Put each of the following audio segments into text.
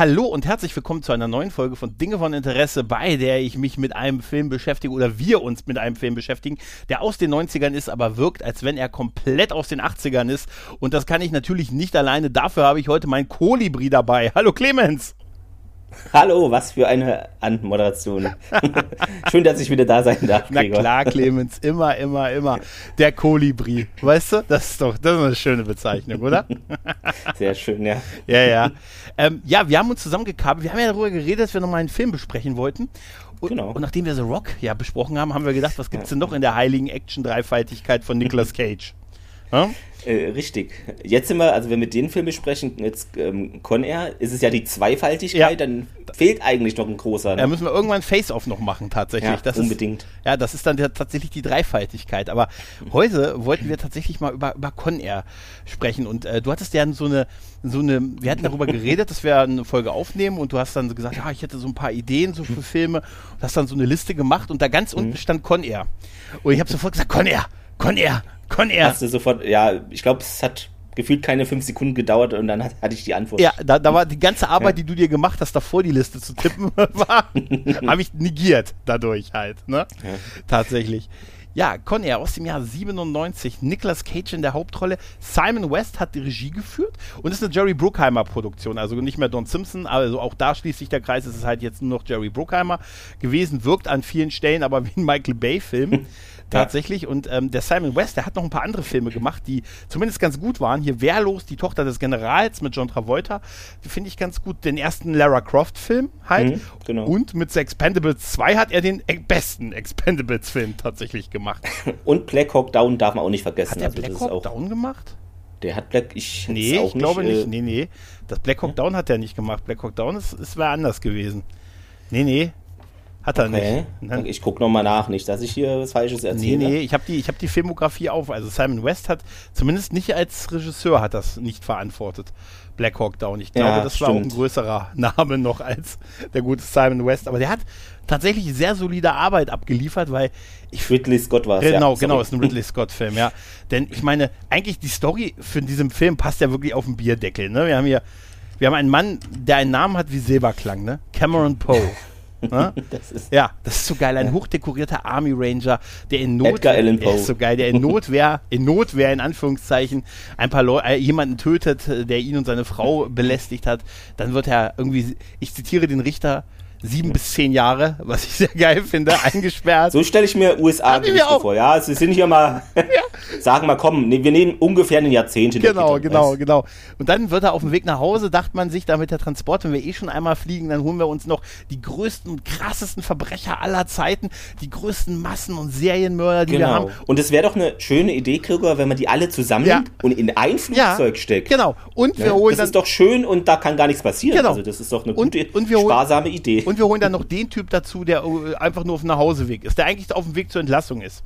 Hallo und herzlich willkommen zu einer neuen Folge von Dinge von Interesse, bei der ich mich mit einem Film beschäftige oder wir uns mit einem Film beschäftigen, der aus den 90ern ist, aber wirkt, als wenn er komplett aus den 80ern ist. Und das kann ich natürlich nicht alleine. Dafür habe ich heute meinen Kolibri dabei. Hallo Clemens! Hallo, was für eine Anmoderation. Schön, dass ich wieder da sein darf. Na klar, Clemens, immer, immer, immer. Der Kolibri. Weißt du, das ist doch das ist eine schöne Bezeichnung, oder? Sehr schön, ja. Ja, ja. Ähm, ja, wir haben uns zusammengekabelt. Wir haben ja darüber geredet, dass wir nochmal einen Film besprechen wollten. Und, genau. und nachdem wir The Rock ja besprochen haben, haben wir gedacht, was gibt es denn noch in der heiligen Action-Dreifaltigkeit von Nicolas Cage? Ja? Äh, richtig. Jetzt sind wir, also wenn wir den Film besprechen, jetzt ähm, Con Air, ist es ja die Zweifaltigkeit, ja. dann fehlt eigentlich noch ein großer. Ne? Ja, müssen wir irgendwann Face-Off noch machen, tatsächlich. Ja, das unbedingt. Ist, ja, das ist dann der, tatsächlich die Dreifaltigkeit. Aber heute wollten wir tatsächlich mal über, über Con Air sprechen. Und äh, du hattest ja so eine, so eine, wir hatten darüber geredet, dass wir eine Folge aufnehmen und du hast dann gesagt, ja, ich hätte so ein paar Ideen so für Filme und hast dann so eine Liste gemacht und da ganz unten mhm. stand Con Air. Und ich habe sofort gesagt, Con Air, Con Air, Con Air. Hast du sofort, ja, ich glaube, es hat gefühlt keine fünf Sekunden gedauert und dann hat, hatte ich die Antwort. Ja, da, da war die ganze Arbeit, ja. die du dir gemacht hast, davor die Liste zu tippen, habe ich negiert dadurch halt, ne? Ja. Tatsächlich. Ja, Con Air aus dem Jahr 97. Nicolas Cage in der Hauptrolle. Simon West hat die Regie geführt und ist eine Jerry Bruckheimer Produktion. Also nicht mehr Don Simpson, also auch da schließt sich der Kreis. Es ist halt jetzt nur noch Jerry Bruckheimer gewesen. Wirkt an vielen Stellen aber wie ein Michael Bay-Film. tatsächlich. Und ähm, der Simon West, der hat noch ein paar andere Filme gemacht, die zumindest ganz gut waren. Hier Wehrlos, die Tochter des Generals mit John Travolta, finde ich ganz gut. Den ersten Lara Croft-Film halt. Mhm, genau. Und mit The Expendables 2 hat er den e besten Expendables-Film tatsächlich gemacht. Und Black Hawk Down darf man auch nicht vergessen. Hat er also, Black Hawk Down gemacht? Der hat Black, ich Nee, ich glaube nicht. Äh, nee, nee. Das Black Hawk Down hat er nicht gemacht. Black Hawk Down ist, ist war anders gewesen. Nee, nee. Hat er okay. nicht. Ne? Ich gucke nochmal nach, nicht, dass ich hier was Falsches erzähle. Nee, nee, ich habe die, hab die Filmografie auf. Also Simon West hat, zumindest nicht als Regisseur, hat das nicht verantwortet. Black Hawk Down. Ich glaube, ja, das stimmt. war auch ein größerer Name noch als der gute Simon West. Aber der hat tatsächlich sehr solide Arbeit abgeliefert, weil ich. Ridley Scott war es. Genau, ja, genau, ist ein Ridley Scott-Film, ja. Denn ich meine, eigentlich die Story für diesen Film passt ja wirklich auf den Bierdeckel. Ne? Wir haben hier, wir haben einen Mann, der einen Namen hat wie Silberklang, ne? Cameron Poe. Ne? Das ist ja, das ist so geil. Ein hochdekorierter Army Ranger, der in Not, Edgar Allan Poe. ist so geil, der in Notwehr, in Notwehr in Anführungszeichen, ein paar Leute, äh, jemanden tötet, der ihn und seine Frau belästigt hat. Dann wird er irgendwie, ich zitiere den Richter, sieben bis zehn Jahre, was ich sehr geil finde, eingesperrt. So stelle ich mir USA mir vor. Ja, sie sind ja mal, ja. sagen mal, komm, nee, wir nehmen ungefähr ein Jahrzehnt Genau, genau, genau. Und dann wird er auf dem Weg nach Hause, dachte man sich, damit der Transport, wenn wir eh schon einmal fliegen, dann holen wir uns noch die größten und krassesten Verbrecher aller Zeiten, die größten Massen- und Serienmörder, die genau. wir haben. Und es wäre doch eine schöne Idee, Gregor, wenn man die alle zusammennimmt ja. und in ein Flugzeug ja, steckt. Genau. Und wir ne? holen Das ist doch schön und da kann gar nichts passieren. Genau. Also das ist doch eine gute, und, und sparsame Idee. Und wir holen dann noch den Typ dazu, der äh, einfach nur auf dem Nachhauseweg ist, der eigentlich auf dem Weg zur Entlassung ist.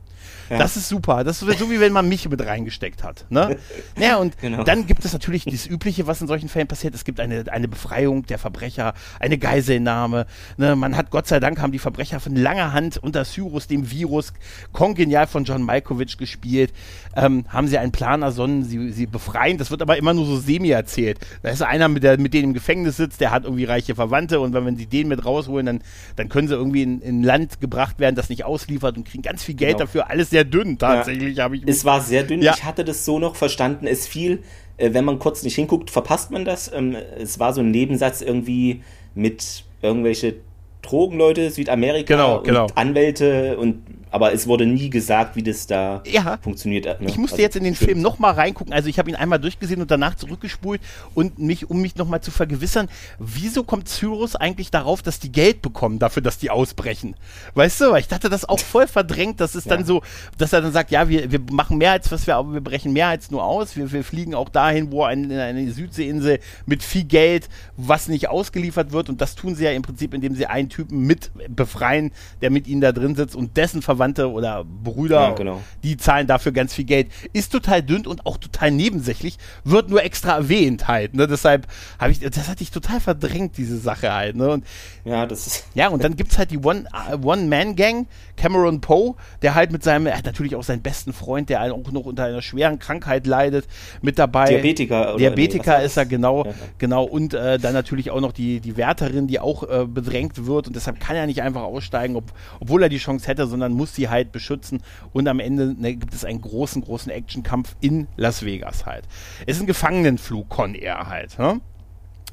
Ja. Das ist super. Das ist so, wie wenn man mich mit reingesteckt hat. Ne? Naja, und genau. dann gibt es natürlich das Übliche, was in solchen Fällen passiert. Es gibt eine, eine Befreiung der Verbrecher, eine Geiselnahme. Ne? Man hat, Gott sei Dank, haben die Verbrecher von langer Hand unter Cyrus, dem Virus, kongenial von John Malkovich gespielt, ähm, haben sie einen Plan ersonnen, sie, sie befreien. Das wird aber immer nur so semi erzählt. Da ist einer, mit, der, mit dem im Gefängnis sitzt, der hat irgendwie reiche Verwandte und wenn, sie den mit rausholen, dann, dann können sie irgendwie in, in ein Land gebracht werden, das nicht ausliefert und kriegen ganz viel Geld genau. dafür. Alles sehr dünn tatsächlich, ja. habe ich. Es war sehr dünn. Ja. Ich hatte das so noch verstanden. Es fiel, äh, wenn man kurz nicht hinguckt, verpasst man das. Ähm, es war so ein Nebensatz irgendwie mit irgendwelche Drogenleute, Südamerika genau, und genau. Anwälte und aber es wurde nie gesagt, wie das da Ja. funktioniert. Ne? Ich musste Also, jetzt in den stimmt. Film nochmal reingucken. Also ich habe ihn einmal durchgesehen und danach zurückgespult und mich, um mich nochmal zu vergewissern, wieso kommt Cyrus eigentlich darauf, dass die Geld bekommen dafür, dass die ausbrechen? Weißt du, weil ich dachte das auch voll verdrängt, dass es dann Ja. so, dass er dann sagt, ja, wir, wir machen mehr als was wir, aber wir brechen mehr als nur aus. Wir, wir fliegen auch dahin, wo ein, in eine Südseeinsel mit viel Geld, was nicht ausgeliefert wird. Und das tun sie ja im Prinzip, indem sie einen Typen mit befreien, der mit ihnen da drin sitzt und dessen Verwandte oder Brüder Ja, genau. die zahlen dafür ganz viel Geld. Ist total dünn und auch total nebensächlich, wird nur extra erwähnt halt. Ne? Deshalb habe ich, das hatte ich total verdrängt, diese Sache halt. Ne? Und Ja, das ist. ja, und dann gibt's halt die One- äh, One-Man-Gang, Cameron Poe, der halt mit seinem, er hat natürlich auch seinen besten Freund, der auch noch unter einer schweren Krankheit leidet, mit dabei. Diabetiker oder- Diabetiker nee, ist er, genau, Ja. genau. Und äh, dann natürlich auch noch die, die Wärterin, die auch äh, bedrängt wird und deshalb kann er nicht einfach aussteigen, ob, obwohl er die Chance hätte, sondern muss sie halt beschützen. Und am Ende ne, gibt es einen großen, großen Actionkampf in Las Vegas halt. Es ist ein Gefangenenflug, Con Air halt. Ne?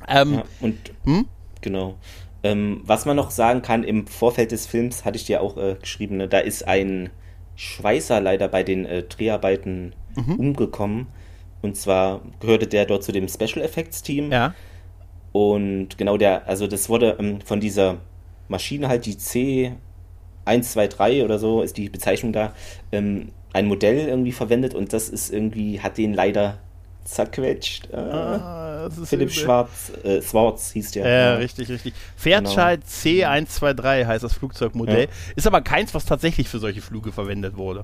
Ähm, Ja, und Hm? genau. Ähm, was man noch sagen kann, im Vorfeld des Films hatte ich dir auch äh, geschrieben, ne, da ist ein Schweißer leider bei den äh, Dreharbeiten Mhm. umgekommen. Und zwar gehörte der dort zu dem Special Effects Team. ja. Und genau der, also das wurde ähm, von dieser Maschine halt die C123 oder so ist die Bezeichnung da, ähm, ein Modell irgendwie verwendet und das ist irgendwie, hat den leider zerquetscht. Äh, Ah, ist Philipp. Schwarz, äh, Swartz hieß der. Ja, richtig, richtig. Fairchild C123 heißt das Flugzeugmodell. Ja. Ist aber keins, was tatsächlich für solche Flüge verwendet wurde.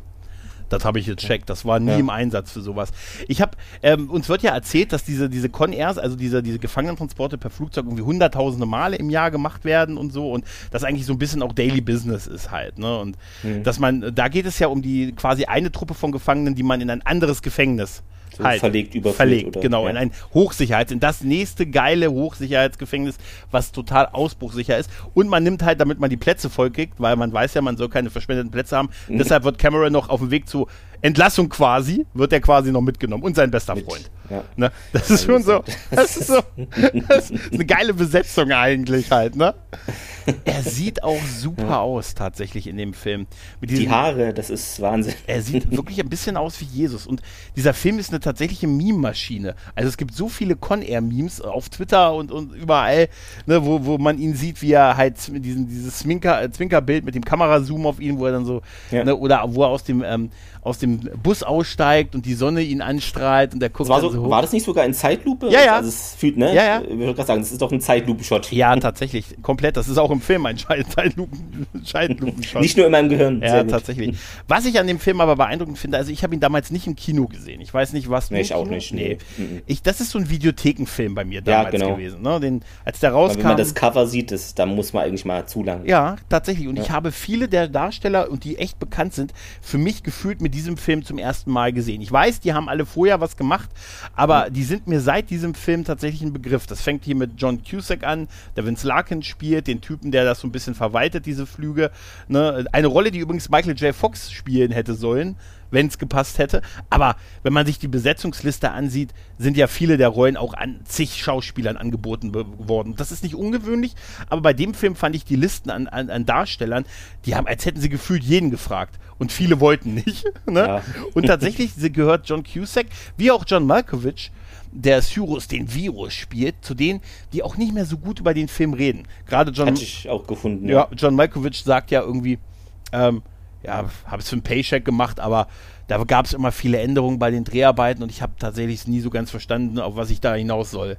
Das habe ich gecheckt. Das war nie Ja. im Einsatz für sowas. Ich habe, ähm, uns wird ja erzählt, dass diese, diese Con-Airs, also diese, diese Gefangenentransporte per Flugzeug irgendwie hunderttausende Male im Jahr gemacht werden und so und das eigentlich so ein bisschen auch Daily Business ist halt, ne? Und Mhm. dass man, da geht es ja um die quasi eine Truppe von Gefangenen, die man in ein anderes Gefängnis So halt verlegt, überführt verlegt, oder- genau, ja. in ein Hochsicherheits, in das nächste geile Hochsicherheitsgefängnis, was total ausbruchsicher ist. Und man nimmt halt, damit man die Plätze vollkriegt, weil man weiß ja, man soll keine verschwendeten Plätze haben. Mhm. Deshalb wird Cameron noch auf dem Weg zur Entlassung quasi, wird er quasi noch mitgenommen und sein bester Mit- Freund. Ja. Ne? Das ist schon so, das ist so, das ist eine geile Besetzung eigentlich halt, ne? Er sieht auch super aus tatsächlich in dem Film. Mit Die diesen- Haare, das ist Wahnsinn. er sieht wirklich ein bisschen aus wie Jesus. Und dieser Film ist eine tatsächliche Meme-Maschine. Also es gibt so viele Con-Air-Memes auf Twitter und, und überall, ne, wo, wo man ihn sieht, wie er halt mit diesem, dieses Zwinker, äh, Zwinkerbild mit dem Kamerazoom auf ihn, wo er dann so, Ja. ne, oder wo er aus dem, ähm, aus dem Bus aussteigt und die Sonne ihn anstrahlt und er guckt Das war, so, so hoch. war das nicht sogar in Zeitlupe? Ja, ja. Also es fühlt, ne? Ja, ja. Ich würde gerade sagen, das ist doch ein Zeitlupe-Shot. ja, tatsächlich, komplett. Das ist auch im Film ein Zeitlupenshot. Nicht nur in meinem Gehirn. Ja, tatsächlich. Was ich an dem Film aber beeindruckend finde, also ich habe ihn damals nicht im Kino gesehen. Ich weiß nicht, was. Nee, ich auch Kino? nicht, Nee. nee. Mhm. Ich, das ist so ein Videothekenfilm bei mir Ja, damals genau. gewesen. Ne? Den, als der Aber rauskam. wenn man das Cover sieht, das, da muss man eigentlich mal zu lang. ja, tatsächlich. Und ich Ja. habe viele der Darsteller und die echt bekannt sind, für mich gefühlt mit diesem Film zum ersten Mal gesehen. Ich weiß, die haben alle vorher was gemacht, aber die sind mir seit diesem Film tatsächlich ein Begriff. Das fängt hier mit John Cusack an, der Vince Larkin spielt, den Typen, der das so ein bisschen verwaltet, diese Flüge. Ne? Eine Rolle, die übrigens Michael J. Fox spielen hätte sollen, wenn es gepasst hätte. Aber wenn man sich die Besetzungsliste ansieht, sind ja viele der Rollen auch an zig Schauspielern angeboten worden. Das ist nicht ungewöhnlich, aber bei dem Film fand ich die Listen an, an, an Darstellern, die haben, als hätten sie gefühlt jeden gefragt. Und viele wollten nicht. Ne? Ja. Und tatsächlich gehört John Cusack, wie auch John Malkovich, der Cyrus den Virus spielt, zu denen, die auch nicht mehr so gut über den Film reden. Gerade John, Hatte ich auch gefunden. ja, John Malkovich sagt ja irgendwie, ähm, ja, habe es für einen Paycheck gemacht, aber da gab es immer viele Änderungen bei den Dreharbeiten und ich habe tatsächlich nie so ganz verstanden, auf was ich da hinaus soll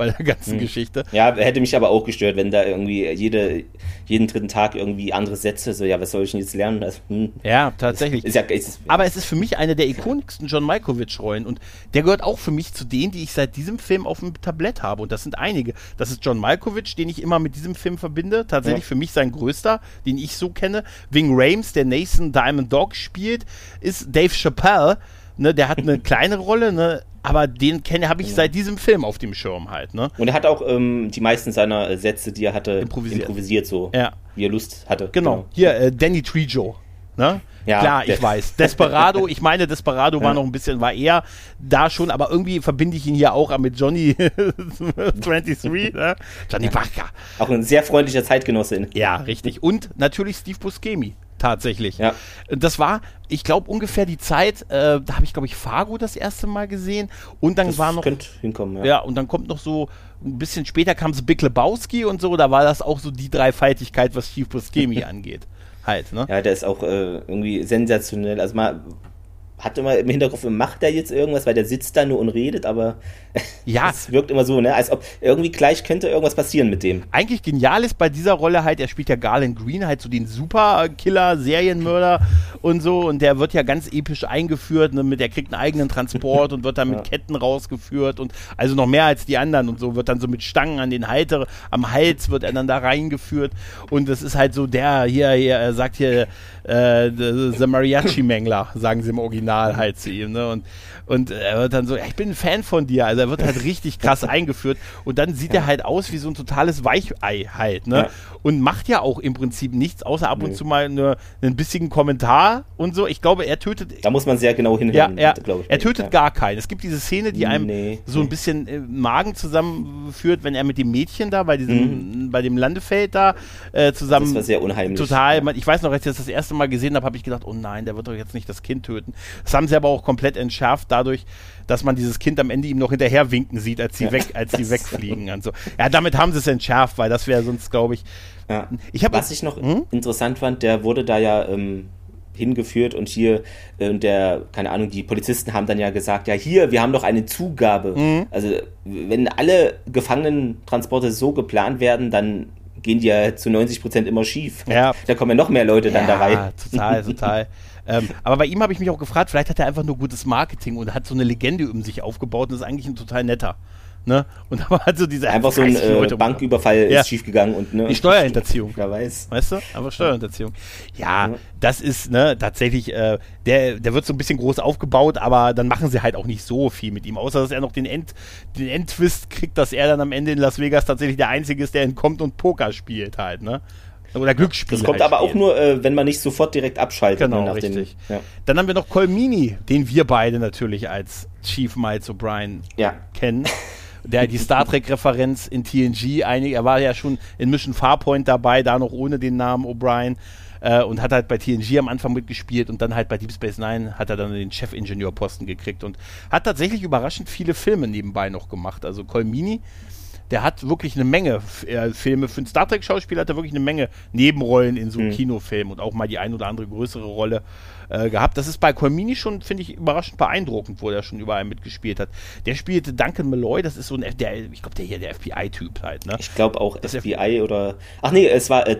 bei der ganzen Geschichte. Ja, hätte mich aber auch gestört, wenn da irgendwie jede, jeden dritten Tag irgendwie andere Sätze, so, ja, was soll ich denn jetzt lernen? Das, hm, Ja, tatsächlich. ist ja, ist, Aber es ist für mich eine der ikonischsten John Malkovich-Rollen und der gehört auch für mich zu denen, die ich seit diesem Film auf dem Tablett habe. Und das sind einige. Das ist John Malkovich, den ich immer mit diesem Film verbinde. Tatsächlich Ja. für mich sein größter, den ich so kenne. Wing Rames, der Nathan Diamond Dog spielt, ist Dave Chappelle. Ne, der hat eine kleine Rolle, ne, aber den kenne habe ich seit diesem Film auf dem Schirm halt. Ne? und er hat auch ähm, die meisten seiner äh, Sätze, die er hatte, Improvisiert. improvisiert, so, Ja. wie er Lust hatte. Genau. Hier, äh, Danny Trejo. Ne? Ja, Klar, ich weiß. Desperado, ich meine, Desperado war Ja. noch ein bisschen, war eher da schon, aber irgendwie verbinde ich ihn hier auch mit Johnny 23, ne? Johnny Barker. Auch ein sehr freundlicher Zeitgenosse. Ja, richtig. Und natürlich Steve Buscemi. Tatsächlich. Ja. Das war, ich glaube, ungefähr die Zeit, äh, da habe ich, glaube ich, Fargo das erste Mal gesehen. Und dann Das war noch. könnte hinkommen, ja. Ja, und dann kommt noch so, ein bisschen später kam so Big Lebowski und so, da war das auch so die Dreifaltigkeit, was Steve Buscemi angeht. Halt, ne? Ja, der ist auch äh, irgendwie sensationell. Also man hat immer im Hinterkopf, macht der jetzt irgendwas, weil der sitzt da nur und redet, aber Ja. es wirkt immer so, ne, als ob irgendwie gleich könnte irgendwas passieren mit dem. Eigentlich genial ist bei dieser Rolle halt, er spielt ja Garland Green, halt so den Superkiller, Serienmörder und so. Und der wird ja ganz episch eingeführt, ne, der kriegt einen eigenen Transport und wird dann mit Ja. Ketten rausgeführt und also noch mehr als die anderen und so wird dann so mit Stangen an den Halter, am Hals wird er dann da reingeführt. Und das ist halt so der hier, hier er sagt hier, äh, the, the Mariachi-Mängler, sagen sie im Original halt zu ihm, ne? Und, und er wird dann so, ja, ich bin ein Fan von dir. Also er wird halt richtig krass eingeführt und dann sieht er halt aus wie so ein totales Weichei halt, ne? Ja. Und macht ja auch im Prinzip nichts, außer ab und Nee. zu mal eine, einen bissigen Kommentar und so. Ich glaube, er tötet. Da muss man sehr genau Ja, hinhören, er, glaube ich. er tötet ja. gar keinen. Es gibt diese Szene, die einem Nee, so ein bisschen äh, Magen zusammenführt, wenn er mit dem Mädchen da bei diesem, bei dem Landefeld da äh, zusammen. Mhm. Das war sehr unheimlich. Total. Ja. Ich weiß noch, als ich das das erste Mal gesehen habe, habe ich gedacht, oh nein, der wird doch jetzt nicht das Kind töten. Das haben sie aber auch komplett entschärft dadurch, dass man dieses Kind am Ende ihm noch hinterher winken sieht, als sie Ja, weg, als sie wegfliegen und so. Ja, damit haben sie es entschärft, weil das wäre sonst, glaube ich. Ja. Ich Was ich noch Hm? interessant fand, der wurde da ja ähm, hingeführt und hier, äh, der, keine Ahnung, die Polizisten haben dann ja gesagt, ja hier, wir haben doch eine Zugabe. Mhm. Also wenn alle Gefangenentransporte so geplant werden, dann gehen die ja zu 90 Prozent immer schief. Ja. Da kommen ja noch mehr Leute dann da rein. Ja, total, total. ähm, aber bei ihm habe ich mich auch gefragt, vielleicht hat er einfach nur gutes Marketing und hat so eine Legende um sich aufgebaut und ist eigentlich ein total netter. Ne? Und aber hat so diese Einfach so ein 30 äh, Banküberfall Ja. ist schiefgegangen und ne, Die Steuerhinterziehung. Wer weiß. Weißt du? Aber Steuerhinterziehung. Ja, Ja. das ist, ne, tatsächlich, äh, der, der wird so ein bisschen groß aufgebaut, aber dann machen sie halt auch nicht so viel mit ihm, außer dass er noch den, End, den Endtwist kriegt, dass er dann am Ende in Las Vegas tatsächlich der Einzige ist, der entkommt und Poker spielt halt, ne? Oder Glücksspiel. Das kommt halt aber auch nur, äh, wenn man nicht sofort direkt abschaltet. Genau, ne, nach richtig. Den, ja. Dann haben wir noch Colmini, den wir beide natürlich als Chief Miles O'Brien ja. kennen. Der die Star Trek-Referenz in TNG, einig, er war ja schon in Mission Farpoint dabei, da noch ohne den Namen O'Brien. Äh, und hat halt bei TNG am Anfang mitgespielt und dann halt bei Deep Space Nine hat er dann den Chefingenieur-Posten gekriegt und hat tatsächlich überraschend viele Filme nebenbei noch gemacht. Also Colmini, der hat wirklich eine Menge F- äh, Filme. Für einen Star Trek-Schauspieler hat er wirklich eine Menge Nebenrollen in so Mhm. Kinofilmen und auch mal die ein oder andere größere Rolle äh, gehabt. Das ist bei Colmini schon, finde ich, überraschend beeindruckend, wo er schon überall mitgespielt hat. Der spielte Duncan Malloy, das ist so ein, F- der, ich glaube, der hier, der FBI-Typ halt, ne? Ich glaube auch Das FBI oder. Ach nee, es war äh,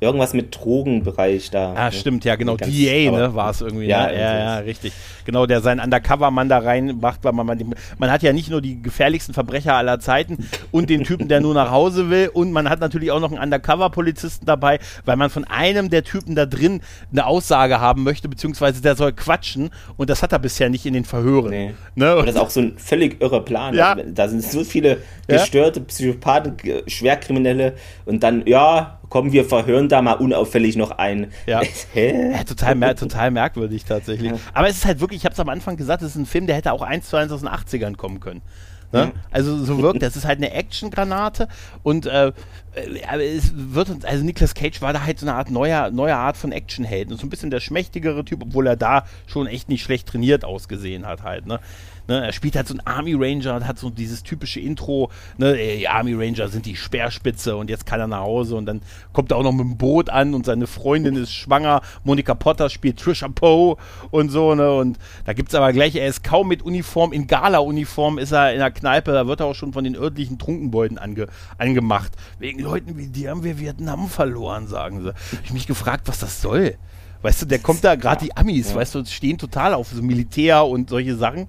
irgendwas mit Drogenbereich da. Ah, ne? stimmt, ja, genau. Ganz- DA, ne, war es irgendwie. Ja, ne? ja, ja, richtig. Genau, der seinen Undercover-Mann da reinmacht, weil man, man, man hat ja nicht nur die gefährlichsten Verbrecher aller Zeiten und den Typen, der nur nach Hause will, und man hat natürlich auch noch einen Undercover-Polizisten dabei, weil man von einem der Typen da drin eine Aussage haben möchte, beziehungsweise der soll quatschen, und das hat er bisher nicht in den Verhören. Nee. Ne? Und das ist auch so ein völlig irrer Plan. Ja. Also, da sind so viele gestörte Psychopathen, Schwerkriminelle und dann, ja, komm, wir verhören da mal unauffällig noch einen. Ja. Hä? Ja, total, mer total merkwürdig tatsächlich. Aber es ist halt wirklich, ich habe es am Anfang gesagt, es ist ein Film, der hätte auch eins zu eins aus den 80ern kommen können. Ne? Ja. Also so wirkt das. ist halt eine Actiongranate und äh, äh, es wird uns, also Nicolas Cage war da halt so eine Art neuer, neuer Art von Actionhelden. Und so ein bisschen der schmächtigere Typ, obwohl er da schon echt nicht schlecht trainiert ausgesehen hat halt, ne? Ne, er spielt halt so einen Army Ranger und hat so dieses typische Intro, ne, die Army Ranger sind die Speerspitze und jetzt kann er nach Hause und dann kommt er auch noch mit dem Boot an und seine Freundin ist schwanger, Monica Potter spielt Trisha Poe und so, ne, und da gibt's aber gleich, er ist kaum mit Uniform, in Gala-Uniform ist er in der Kneipe, da wird er auch schon von den örtlichen Trunkenbeuten ange, angemacht. Wegen Leuten wie die haben wir Vietnam verloren, sagen sie. Hab ich mich gefragt, was das soll. Weißt du, der kommt da gerade die Amis, Ja. weißt du, stehen total auf so Militär und solche Sachen.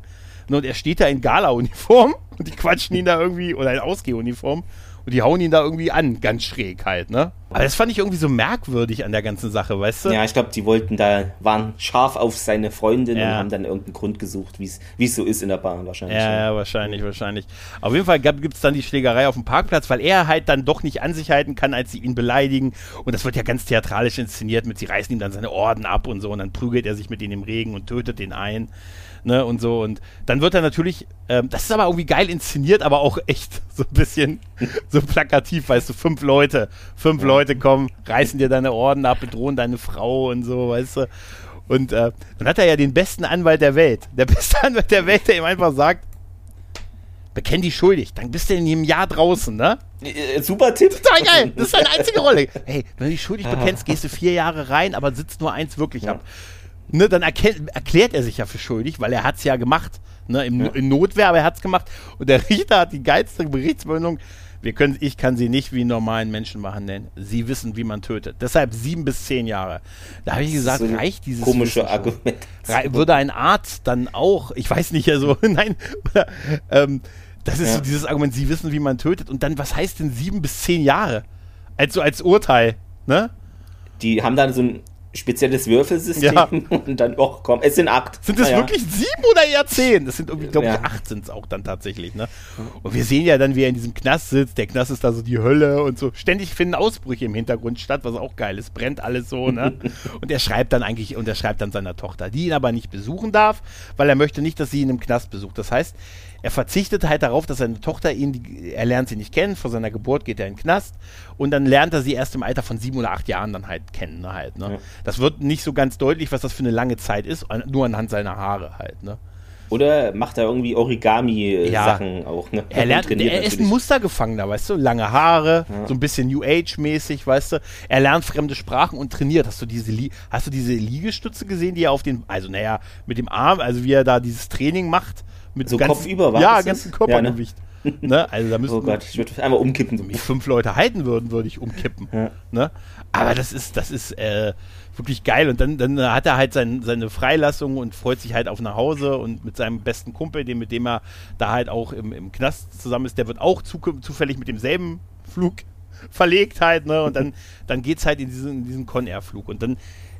Und er steht da in Gala-Uniform und die quatschen ihn da irgendwie, oder in Ausgehuniform, und die hauen ihn da irgendwie an, ganz schräg halt, ne? Aber das fand ich irgendwie so merkwürdig an der ganzen Sache, weißt du? Ja, ich glaube, die wollten da, waren scharf auf seine Freundin Ja. und haben dann irgendeinen Grund gesucht, wie es so ist in der Bahn wahrscheinlich. Ja, ja, wahrscheinlich, wahrscheinlich. Auf jeden Fall gibt es dann die Schlägerei auf dem Parkplatz, weil er halt dann doch nicht an sich halten kann, als sie ihn beleidigen. Und das wird ja ganz theatralisch inszeniert mit, sie reißen ihm dann seine Orden ab und so und dann prügelt er sich mit ihnen im Regen und tötet den ein. Ne, und so. Und dann wird er natürlich, ähm, das ist aber irgendwie geil inszeniert, aber auch echt so ein bisschen so plakativ, weißt du, fünf Leute, fünf. Leute kommen, reißen dir deine Orden ab, bedrohen deine Frau und so, weißt du. Und äh, dann hat er ja den besten Anwalt der Welt. Der beste Anwalt der Welt, der ihm einfach sagt, bekenn dich schuldig, dann bist du in jedem Jahr draußen, ne? Äh, Super Tipp. Total geil, das ist deine einzige Rolle. Hey, wenn du dich schuldig bekennst, gehst du vier Jahre rein, aber sitzt nur eins wirklich Ja. ab. Ne, dann erkennt, erklärt er sich ja für schuldig, weil er hat's ja gemacht. Ne, im, Ja. In Notwehr, aber er hat's gemacht. Und der Richter hat die geilste Berichtsmeldung. Wir können, ich kann sie nicht wie normalen Menschen behandeln. Sie wissen, wie man tötet. Deshalb sieben bis zehn Jahre. Da habe ich gesagt, So reicht dieses Komische? Argument. Würde ein Arzt dann auch, ich weiß nicht, also, nein, oder, ähm, das ist Ja. so dieses Argument, sie wissen, wie man tötet. Und dann, was heißt denn sieben bis zehn Jahre? Also als Urteil, ne? Die haben dann so ein spezielles Würfelsystem Ja. und dann, oh komm, es sind acht. Sind es Naja. wirklich sieben oder eher zehn? Das sind irgendwie, glaube ich, Ja. acht sind es auch dann tatsächlich, ne? Und wir sehen ja dann, wie er in diesem Knast sitzt. Der Knast ist da so die Hölle und so. Ständig finden Ausbrüche im Hintergrund statt, was auch geil ist. Brennt alles so, ne? und er schreibt dann eigentlich, und er schreibt dann seiner Tochter, die ihn aber nicht besuchen darf, weil er möchte nicht, dass sie ihn im Knast besucht. Das heißt, er verzichtet halt darauf, dass seine Tochter ihn, die, er lernt sie nicht kennen, vor seiner Geburt geht er in den Knast und dann lernt er sie erst im Alter von sieben oder acht Jahren dann halt kennen, ne, halt, ne? Ja. Das wird nicht so ganz deutlich, was das für eine lange Zeit ist, an- nur anhand seiner Haare halt, ne? Oder macht er irgendwie Origami-Sachen auch, ne? Er lernt, er ist ein natürlich. Mustergefangener, weißt du? Lange Haare, Ja. so ein bisschen New Age-mäßig, weißt du? Er lernt fremde Sprachen und trainiert. Hast du diese, Li hast du diese Liegestütze gesehen, die er auf den, also naja, mit dem Arm, also wie er da dieses Training macht? Mit So ganzen- kopfüber, war Ja, ganzen? Körpergewicht. ne? Also da müssen Oh Gott, ich würde einmal umkippen. wenn mich fünf Leute halten würden, würde ich umkippen. Ja. Ne? Aber das ist, das ist äh, wirklich geil. Und dann, dann hat er halt sein, seine Freilassung und freut sich halt auf nach Hause und mit seinem besten Kumpel, dem, mit dem er da halt auch im, im Knast zusammen ist, der wird auch zu, zufällig mit demselben Flug verlegt halt, ne? Und dann, dann geht's halt in diesen, in diesen Con-Air-Flug. Und dann,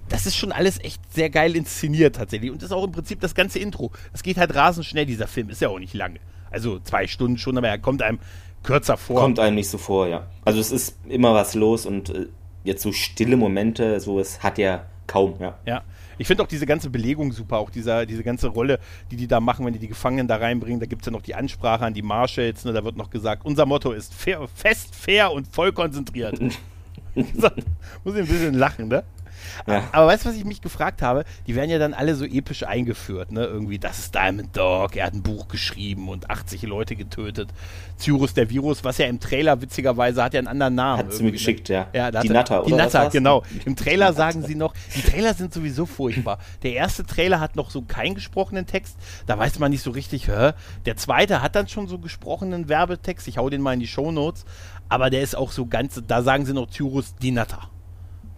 das ist schon alles echt sehr geil inszeniert tatsächlich. Und das ist auch im Prinzip das ganze Intro. Es geht halt rasend schnell, dieser Film. Ist ja auch nicht lange. Also zwei Stunden schon, aber er kommt einem kürzer vor. Kommt einem nicht so vor, ja. Also es ist immer was los und äh, jetzt so stille Momente, sowas hat er kaum, ja. Ja. Ich finde auch diese ganze Belegung super, auch dieser, diese ganze Rolle, die die da machen, wenn die die Gefangenen da reinbringen. Da gibt es ja noch die Ansprache an die Marshalls. Ne? Da wird noch gesagt, unser Motto ist fair, fest, fair und voll konzentriert. so, muss ich ein bisschen lachen, ne? Ja. Aber weißt du, was ich mich gefragt habe? Die werden ja dann alle so episch eingeführt, ne? Irgendwie, das ist Diamond Dog, er hat ein Buch geschrieben und 80 Leute getötet. Cyrus der Virus, was ja im Trailer witzigerweise hat ja einen anderen Namen. Hat sie mir irgendwie, geschickt, ja. ja, da die er- Natter, Die oder? was Natter, war's? genau. Im Trailer Die sagen Natter. sie noch, die Trailer sind sowieso furchtbar. Der erste Trailer hat noch so keinen gesprochenen Text, da weiß man nicht so richtig, hä? Der zweite hat dann schon so gesprochenen Werbetext, ich hau den mal in die Shownotes, aber der ist auch so ganz, da sagen sie noch Cyrus die Natter.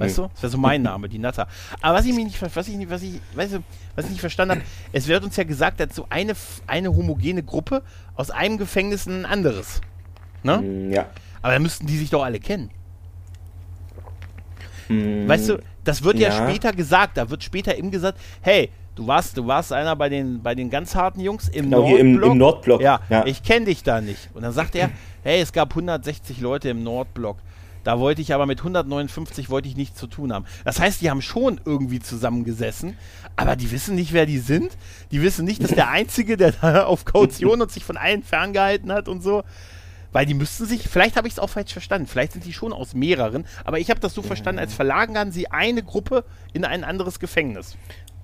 Weißt Hm. du? Das wäre so mein Name, die Natter. Aber was ich mich nicht, was ich nicht, was ich, weißt du, was ich nicht verstanden habe, es wird uns ja gesagt, dass so eine, eine homogene Gruppe aus einem Gefängnis in ein anderes. Ne? Mm, Ja. Aber dann müssten die sich doch alle kennen. Mm, Weißt du, das wird ja. Ja. später gesagt, da wird später ihm gesagt, hey, du warst, du warst einer bei den, bei den ganz harten Jungs im Genau, hier im- im Nordblock. Ja, Ja. ich kenne dich da nicht. Und dann sagt er, hey, es gab 160 Leute im Nordblock. Da wollte ich aber mit 159 wollte ich nichts zu tun haben. Das heißt, die haben schon irgendwie zusammengesessen, aber die wissen nicht, wer die sind. Die wissen nicht, dass der Einzige, der da auf Kaution und sich von allen ferngehalten hat und so, weil die müssten sich, vielleicht habe ich es auch falsch verstanden, vielleicht sind die schon aus mehreren, aber ich habe das so verstanden, als verlagern sie eine Gruppe in ein anderes Gefängnis.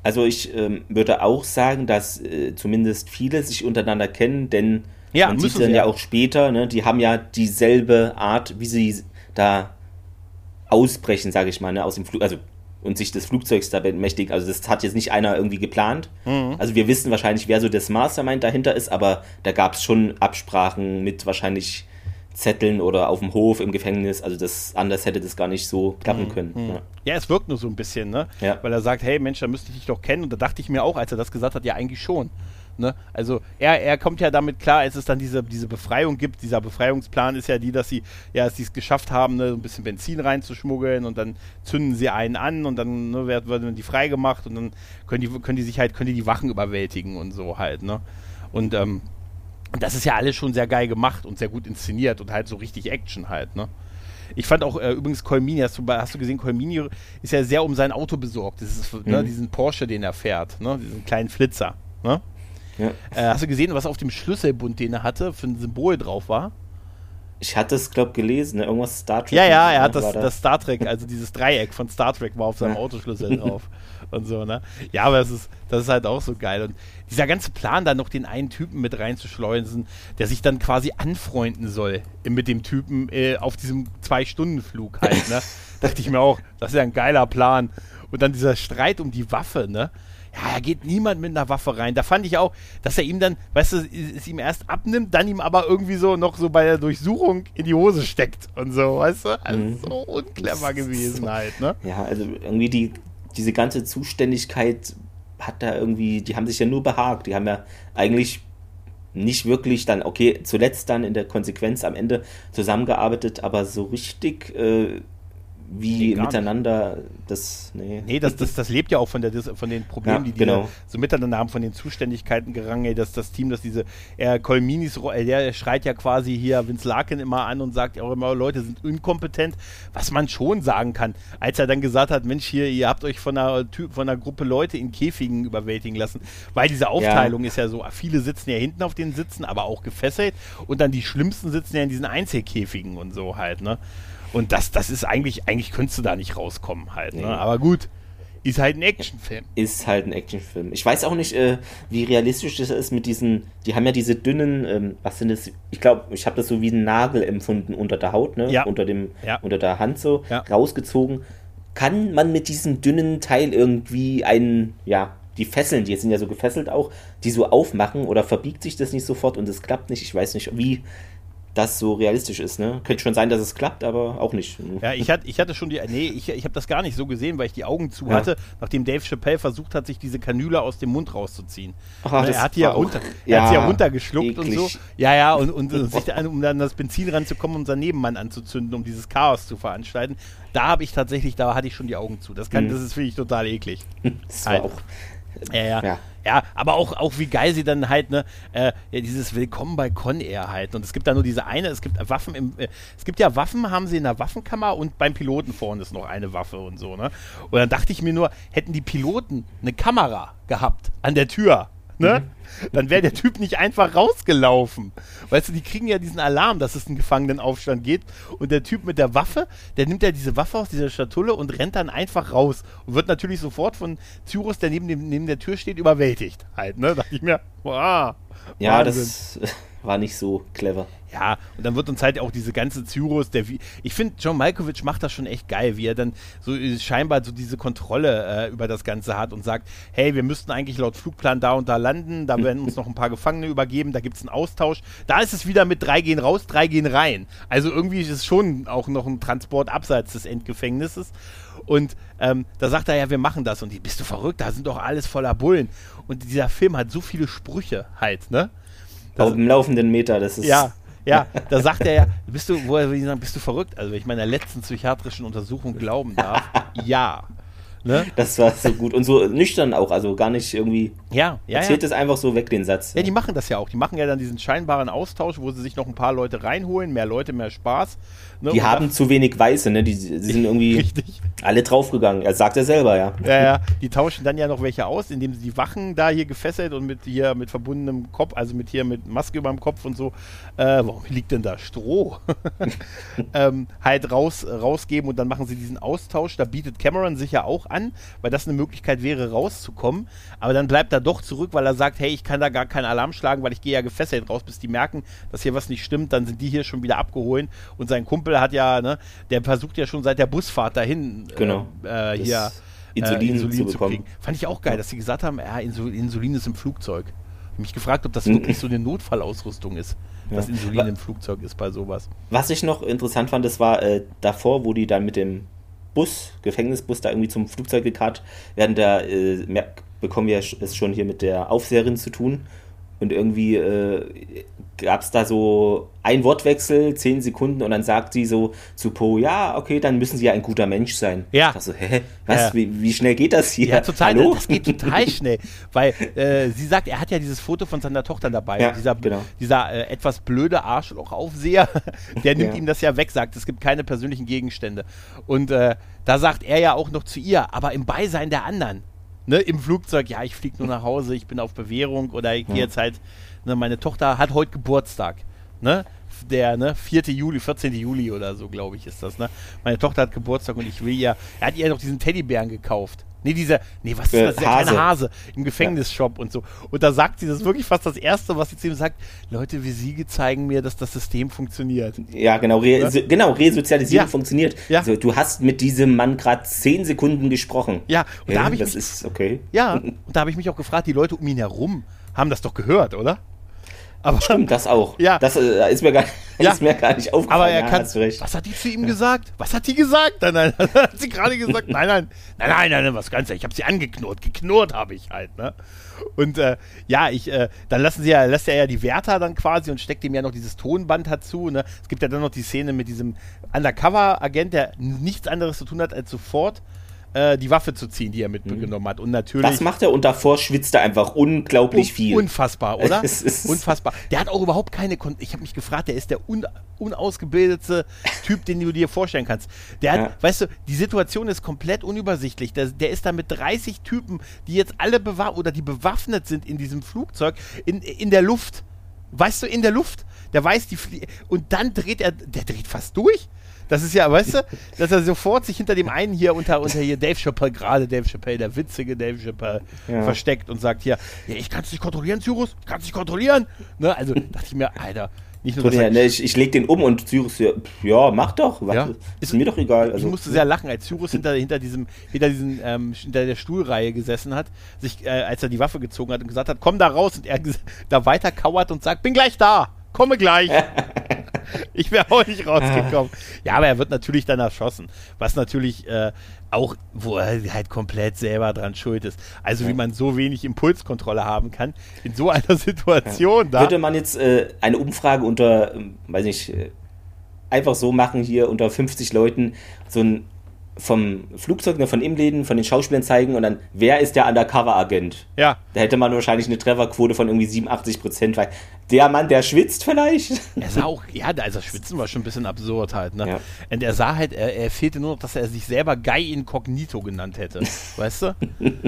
Also ich ähm, würde auch sagen, dass äh, zumindest viele sich untereinander kennen, denn Ja, man sieht müssen dann sie ja ja. auch später, ne, die haben ja dieselbe Art, wie sie da ausbrechen, sage ich mal, ne, aus dem Flug, also und sich des Flugzeugs da bemächtigen. Also das hat jetzt nicht einer irgendwie geplant. Mhm. Also wir wissen wahrscheinlich, wer so das Mastermind dahinter ist, aber da gab es schon Absprachen mit wahrscheinlich Zetteln oder auf dem Hof im Gefängnis. Also das anders hätte das gar nicht so klappen können. Ja. Ja, es wirkt nur so ein bisschen, ne? Ja. Weil er sagt, hey Mensch, da müsste ich dich doch kennen. Und da dachte ich mir auch, als er das gesagt hat, ja eigentlich schon. Ne? Also er, er kommt ja damit klar, als es dann diese, diese Befreiung gibt. Dieser Befreiungsplan ist ja die, dass sie, ja, dass sie es geschafft haben, ne, so ein bisschen Benzin reinzuschmuggeln und dann zünden sie einen an und dann ne, wird, werden die freigemacht und dann können die, können die sich halt, können die die Wachen überwältigen und so halt, ne? Und ähm, das ist ja alles schon sehr geil gemacht und sehr gut inszeniert und halt so richtig Action halt, ne? Ich fand auch äh, übrigens Colmini, hast du, hast du gesehen, Colmini ist ja sehr um sein Auto besorgt. Das ist, ne, Mhm. diesen Porsche, den er fährt, ne? diesen kleinen Flitzer. Ne? Ja. Äh, hast du gesehen, was auf dem Schlüsselbund, den er hatte, für ein Symbol drauf war? Ich hatte es, glaube gelesen, ne? irgendwas Star Trek. Ja, ja, er hat das, das Star Trek, also dieses Dreieck von Star Trek war auf seinem Ja. Autoschlüssel drauf. Und so, ne? Ja, aber das ist, das ist halt auch so geil. Und dieser ganze Plan, da noch den einen Typen mit reinzuschleusen, der sich dann quasi anfreunden soll mit dem Typen äh, auf diesem Zwei-Stunden-Flug halt, ne? Dachte ich mir auch, das ist ja ein geiler Plan. Und dann dieser Streit um die Waffe, ne? Ja, da geht niemand mit einer Waffe rein. Da fand ich auch, dass er ihm dann, weißt du, es ihm erst abnimmt, dann ihm aber irgendwie so noch so bei der Durchsuchung in die Hose steckt und so, weißt du? Also Mhm. so unclever gewesen halt, ne? Ja, also irgendwie die, diese ganze Zuständigkeit hat da irgendwie, die haben sich ja nur behagt. Die haben ja eigentlich nicht wirklich dann, okay, zuletzt dann in der Konsequenz am Ende zusammengearbeitet, aber so richtig äh, wie Nee, miteinander, das, nee. Nee, das, das, das lebt ja auch von, der, von den Problemen, Ja, die die genau. so miteinander haben, von den Zuständigkeiten gerangen, ey, dass das Team, dass diese, er Colminis, äh, der schreit ja quasi hier Vince Larkin immer an und sagt auch immer, Leute sind inkompetent, was man schon sagen kann, als er dann gesagt hat, Mensch, hier, ihr habt euch von einer, Typ, von einer Gruppe Leute in Käfigen überwältigen lassen, weil diese Aufteilung ist ja so, viele sitzen ja hinten auf den Sitzen, aber auch gefesselt und dann die Schlimmsten sitzen ja in diesen Einzelkäfigen und so halt, ne? Und das, das ist eigentlich, eigentlich könntest du da nicht rauskommen halt, Nee. ne? Aber gut, ist halt ein Actionfilm. ist halt ein Actionfilm. Ich weiß auch nicht, äh, wie realistisch das ist mit diesen, die haben ja diese dünnen, ähm, was sind das? Ich glaube, ich habe das so wie einen Nagel empfunden unter der Haut, ne? Ja. Unter dem, Ja. unter der Hand so Ja. rausgezogen. Kann man mit diesem dünnen Teil irgendwie einen, ja, die Fesseln, die sind ja so gefesselt auch, die so aufmachen oder verbiegt sich das nicht sofort und es klappt nicht? Ich weiß nicht, wie das so realistisch ist, ne? Könnte schon sein, dass es klappt, aber auch nicht. Ja, ich hatte, ich hatte schon die, nee, ich, ich habe das gar nicht so gesehen, weil ich die Augen zu Ja. hatte, nachdem Dave Chappelle versucht hat, sich diese Kanüle aus dem Mund rauszuziehen. Ach, Ne, das er hat die ja runter, er hat sie ja ja, runtergeschluckt und so. eklig. Ja, ja, und, und, und sich dann, um dann das Benzin ranzukommen, um seinen Nebenmann anzuzünden, um dieses Chaos zu veranstalten. Da habe ich tatsächlich, da hatte ich schon die Augen zu. Das kann, Mhm. das ist finde ich total eklig. Das war Halt. auch. Ja, ja. Ja. Ja, aber auch, auch wie geil sie dann halt, ne, äh, ja, dieses Willkommen bei Con Air halt. Und es gibt da nur diese eine, es gibt Waffen im, äh, es gibt ja Waffen, haben sie in der Waffenkammer und beim Piloten vorne ist noch eine Waffe und so, ne? Und dann dachte ich mir nur, hätten die Piloten eine Kamera gehabt an der Tür, ne? Dann wäre der Typ nicht einfach rausgelaufen. Weißt du, die kriegen ja diesen Alarm, dass es einen Gefangenenaufstand geht. Und der Typ mit der Waffe, der nimmt ja diese Waffe aus dieser Schatulle und rennt dann einfach raus. Und wird natürlich sofort von Cyrus, der neben, dem, neben der Tür steht, überwältigt. Halt, ne? Dachte ich mir, wow. Ja, Wahnsinn. das war nicht so clever. Ja, und dann wird uns halt auch diese ganze Cyrus, der wie. Ich finde, John Malkovich macht das schon echt geil, wie er dann so äh, scheinbar so diese Kontrolle äh, über das Ganze hat und sagt, hey, wir müssten eigentlich laut Flugplan da und da landen, da werden uns noch ein paar Gefangene übergeben, da gibt es einen Austausch. Da ist es wieder mit drei gehen raus, drei gehen rein. Also irgendwie ist es schon auch noch ein Transport abseits des Endgefängnisses. Und ähm, da sagt er ja, wir machen das. Und die, bist du verrückt? Da sind doch alles voller Bullen. Und dieser Film hat so viele Sprüche halt, ne? Auf dem laufenden Meter, das ist. Ja, ja, da sagt er ja, bist du, wo er will sagen, bist du verrückt? Also wenn ich meiner letzten psychiatrischen Untersuchung glauben darf, ja. Ne? Das war so gut. Und so nüchtern auch, also gar nicht irgendwie. Ja, ja, ja. Erzählt es einfach so weg, den Satz. Ja, die machen das ja auch. Die machen ja dann diesen scheinbaren Austausch, wo sie sich noch ein paar Leute reinholen, mehr Leute, mehr Spaß. Ne? Die haben zu wenig Weiße, ne? Die, die sind irgendwie Richtig. alle draufgegangen. Er sagt er selber, ja. Ja, ja, die tauschen dann ja noch welche aus, indem sie die Wachen da hier gefesselt und mit hier mit verbundenem Kopf, also mit hier mit Maske über dem Kopf und so, äh, warum liegt denn da Stroh? ähm, halt raus, rausgeben und dann machen sie diesen Austausch. Da bietet Cameron sich ja auch an, weil das eine Möglichkeit wäre, rauszukommen. Aber dann bleibt er doch zurück, weil er sagt, hey, ich kann da gar keinen Alarm schlagen, weil ich gehe ja gefesselt raus, bis die merken, dass hier was nicht stimmt. Dann sind die hier schon wieder abgeholt. Und sein Kumpel hat ja, ne, der versucht ja schon seit der Busfahrt dahin Genau. äh, äh, hier Insulin, äh, Insulin zu zu, kriegen. Fand ich auch geil, dass sie gesagt haben, ja, Insul Insulin ist im Flugzeug. Hab mich gefragt, ob das wirklich so eine Notfallausrüstung ist, dass Ja. Insulin Wa- im Flugzeug ist bei sowas. Was ich noch interessant fand, das war äh, davor, wo die dann mit dem Bus, Gefängnisbus, da irgendwie zum Flugzeug gekarrt werden, da äh, bekommen wir es schon hier mit der Aufseherin zu tun. Und irgendwie äh, gab es da so ein Wortwechsel, zehn Sekunden, und dann sagt sie so zu Po, ja, okay, dann müssen sie ja ein guter Mensch sein. Ja. Ich so, hä, was, Ja. wie, wie schnell geht das hier? Ja, total, Hallo? das geht total schnell, weil äh, sie sagt, er hat ja dieses Foto von seiner Tochter dabei. Ja, dieser genau. dieser äh, etwas blöde Arschlochaufseher, der nimmt Ja. ihm das ja weg, sagt, es gibt keine persönlichen Gegenstände. Und äh, da sagt er ja auch noch zu ihr, aber im Beisein der anderen. Ne, Im Flugzeug, ja, ich fliege nur nach Hause, ich bin auf Bewährung oder ich gehe Ja. jetzt halt, ne, meine Tochter hat heute Geburtstag. Ne? der ne, 4. Juli, 14. Juli oder so, glaube ich, ist das. Ne? Meine Tochter hat Geburtstag und ich will ihr, er hat ihr noch diesen Teddybären gekauft. Nee, dieser, nee, was ist Äh, das? Der Hase. kleine Hase im Gefängnisshop und so. Und da sagt sie, das ist wirklich fast das Erste, was sie zu ihm sagt, Leute wie Sie zeigen mir, dass das System funktioniert. Ja, genau, Re so, genau Resozialisierung Ja. funktioniert. Ja. Also, du hast mit diesem Mann gerade zehn Sekunden gesprochen. Ja, und da habe ich das mich, ist okay. ja, und da habe ich mich auch gefragt, die Leute um ihn herum haben das doch gehört, oder? Aber, Stimmt, das auch. Ja. Das äh, ist, mir gar, Ja. ist mir gar nicht aufgefallen. aber er ja, kann. Was hat die zu ihm gesagt? Was hat die gesagt? Nein, nein, hat sie gerade gesagt? Nein, nein, nein, nein, nein, nein, was ganz, ich habe sie angeknurrt, geknurrt habe ich halt, ne? Und äh, ja, ich, äh, dann lassen sie ja, lässt er ja die Wärter dann quasi und steckt ihm ja noch dieses Tonband dazu. Ne? Es gibt ja dann noch die Szene mit diesem Undercover-Agent, der nichts anderes zu tun hat, als sofort äh, die Waffe zu ziehen, die er mitgenommen hat. Und natürlich. Das macht er und davor schwitzt er einfach unglaublich Un- viel. Unfassbar, oder? Es ist- Unfassbar. Der hat auch überhaupt keine. Kon ich habe mich gefragt, der ist der un unausgebildete Typ, den du dir vorstellen kannst. Der hat, Ja. weißt du, die Situation ist komplett unübersichtlich. Der, der ist da mit 30 Typen, die jetzt alle bewaffnet oder die bewaffnet sind in diesem Flugzeug, in, in der Luft. Weißt du, in der Luft. Der weiß, die flie Und dann dreht er, der dreht fast durch. Das ist ja, weißt du, dass er sofort sich hinter dem einen hier unter, unter hier Dave Chappelle, gerade Dave Chappelle, der witzige Dave Chappelle, Ja. versteckt und sagt hier, ja, ich kann es nicht kontrollieren, Cyrus, ich kann es nicht kontrollieren. Ne? Also dachte ich mir, Alter, nicht nur, er, ne, ich, ich leg den um und Cyrus, ja, ja mach doch. Was, Ja. Ist mir doch egal. ich Also, musste sehr lachen, als Cyrus hinter, hinter diesem, hinter diesem, ähm, hinter der Stuhlreihe gesessen hat, sich, äh, als er die Waffe gezogen hat und gesagt hat, komm da raus und er da weiter kauert und sagt, bin gleich da, komme gleich. ich wäre auch nicht rausgekommen. Ja, aber er wird natürlich dann erschossen, was natürlich äh, auch, wo er halt komplett selber dran schuld ist. Also wie man so wenig Impulskontrolle haben kann in so einer Situation da. Würde man jetzt äh, eine Umfrage unter, ähm, weiß nicht, äh, einfach so machen hier unter 50 Leuten, so ein vom Flugzeug, ne, von Imläden, von den Schauspielern zeigen und dann, wer ist der Undercover-Agent? Ja, Da hätte man wahrscheinlich eine Trefferquote von irgendwie 87 Prozent, weil der Mann, der schwitzt vielleicht. Er sah auch, ja, also Schwitzen war schon ein bisschen absurd halt, ne? Ja. Und er sah halt, er, er fehlte nur noch, dass er sich selber Guy Incognito genannt hätte. Weißt du?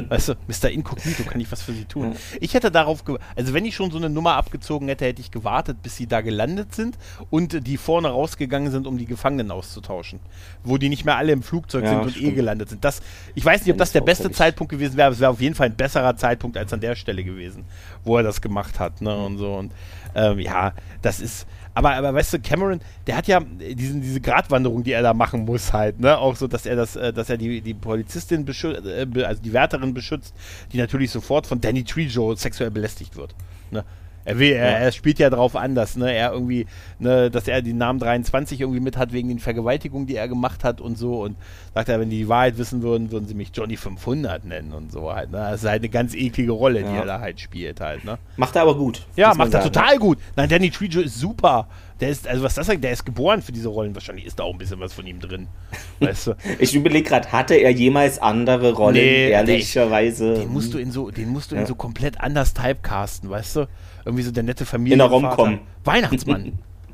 Weißt du, Mr. Incognito, kann ich was für sie tun? Ich hätte darauf, also wenn ich schon so eine Nummer abgezogen hätte, hätte ich gewartet, bis sie da gelandet sind und die vorne rausgegangen sind, um die Gefangenen auszutauschen. Wo die nicht mehr alle im Flugzeug Ja, sind und eh gelandet sind. Das, ich weiß nicht, ob das der beste. Zeitpunkt gewesen wäre, aber es wäre auf jeden Fall ein besserer Zeitpunkt als an der Stelle gewesen, wo er das gemacht hat, ne? Und so. Und ähm, ja, das ist. Aber, aber weißt du, Cameron, der hat ja diesen, diese Gratwanderung, die er da machen muss, halt, ne? Auch so, dass er das, äh, dass er die, die Polizistin beschützt, äh, also die Wärterin beschützt, die natürlich sofort von Danny Trejo sexuell belästigt wird. Ne? Er, will, er, er spielt ja darauf an, dass ne, er irgendwie, ne, dass er den Namen 23 irgendwie mit hat wegen den Vergewaltigungen, die er gemacht hat und so. Und sagt er, wenn die die Wahrheit wissen würden, würden sie mich Johnny 500 nennen und so halt. Ne? Das ist halt eine ganz eklige Rolle, die Ja. er da halt spielt halt. Ne? Macht er aber gut. Ja, macht er total gut. Nein, Danny Trejo ist super. Der ist, also was das sagt, der ist geboren für diese Rollen. Wahrscheinlich ist da auch ein bisschen was von ihm drin. Weißt du? Ich überlege gerade, hatte er jemals andere Rollen, Nee, ehrlicherweise? Den musst du in so, den musst du in Ja. so komplett anders typecasten, weißt du? Irgendwie so der nette Familie. In einer Rom-Com. Weihnachtsmann.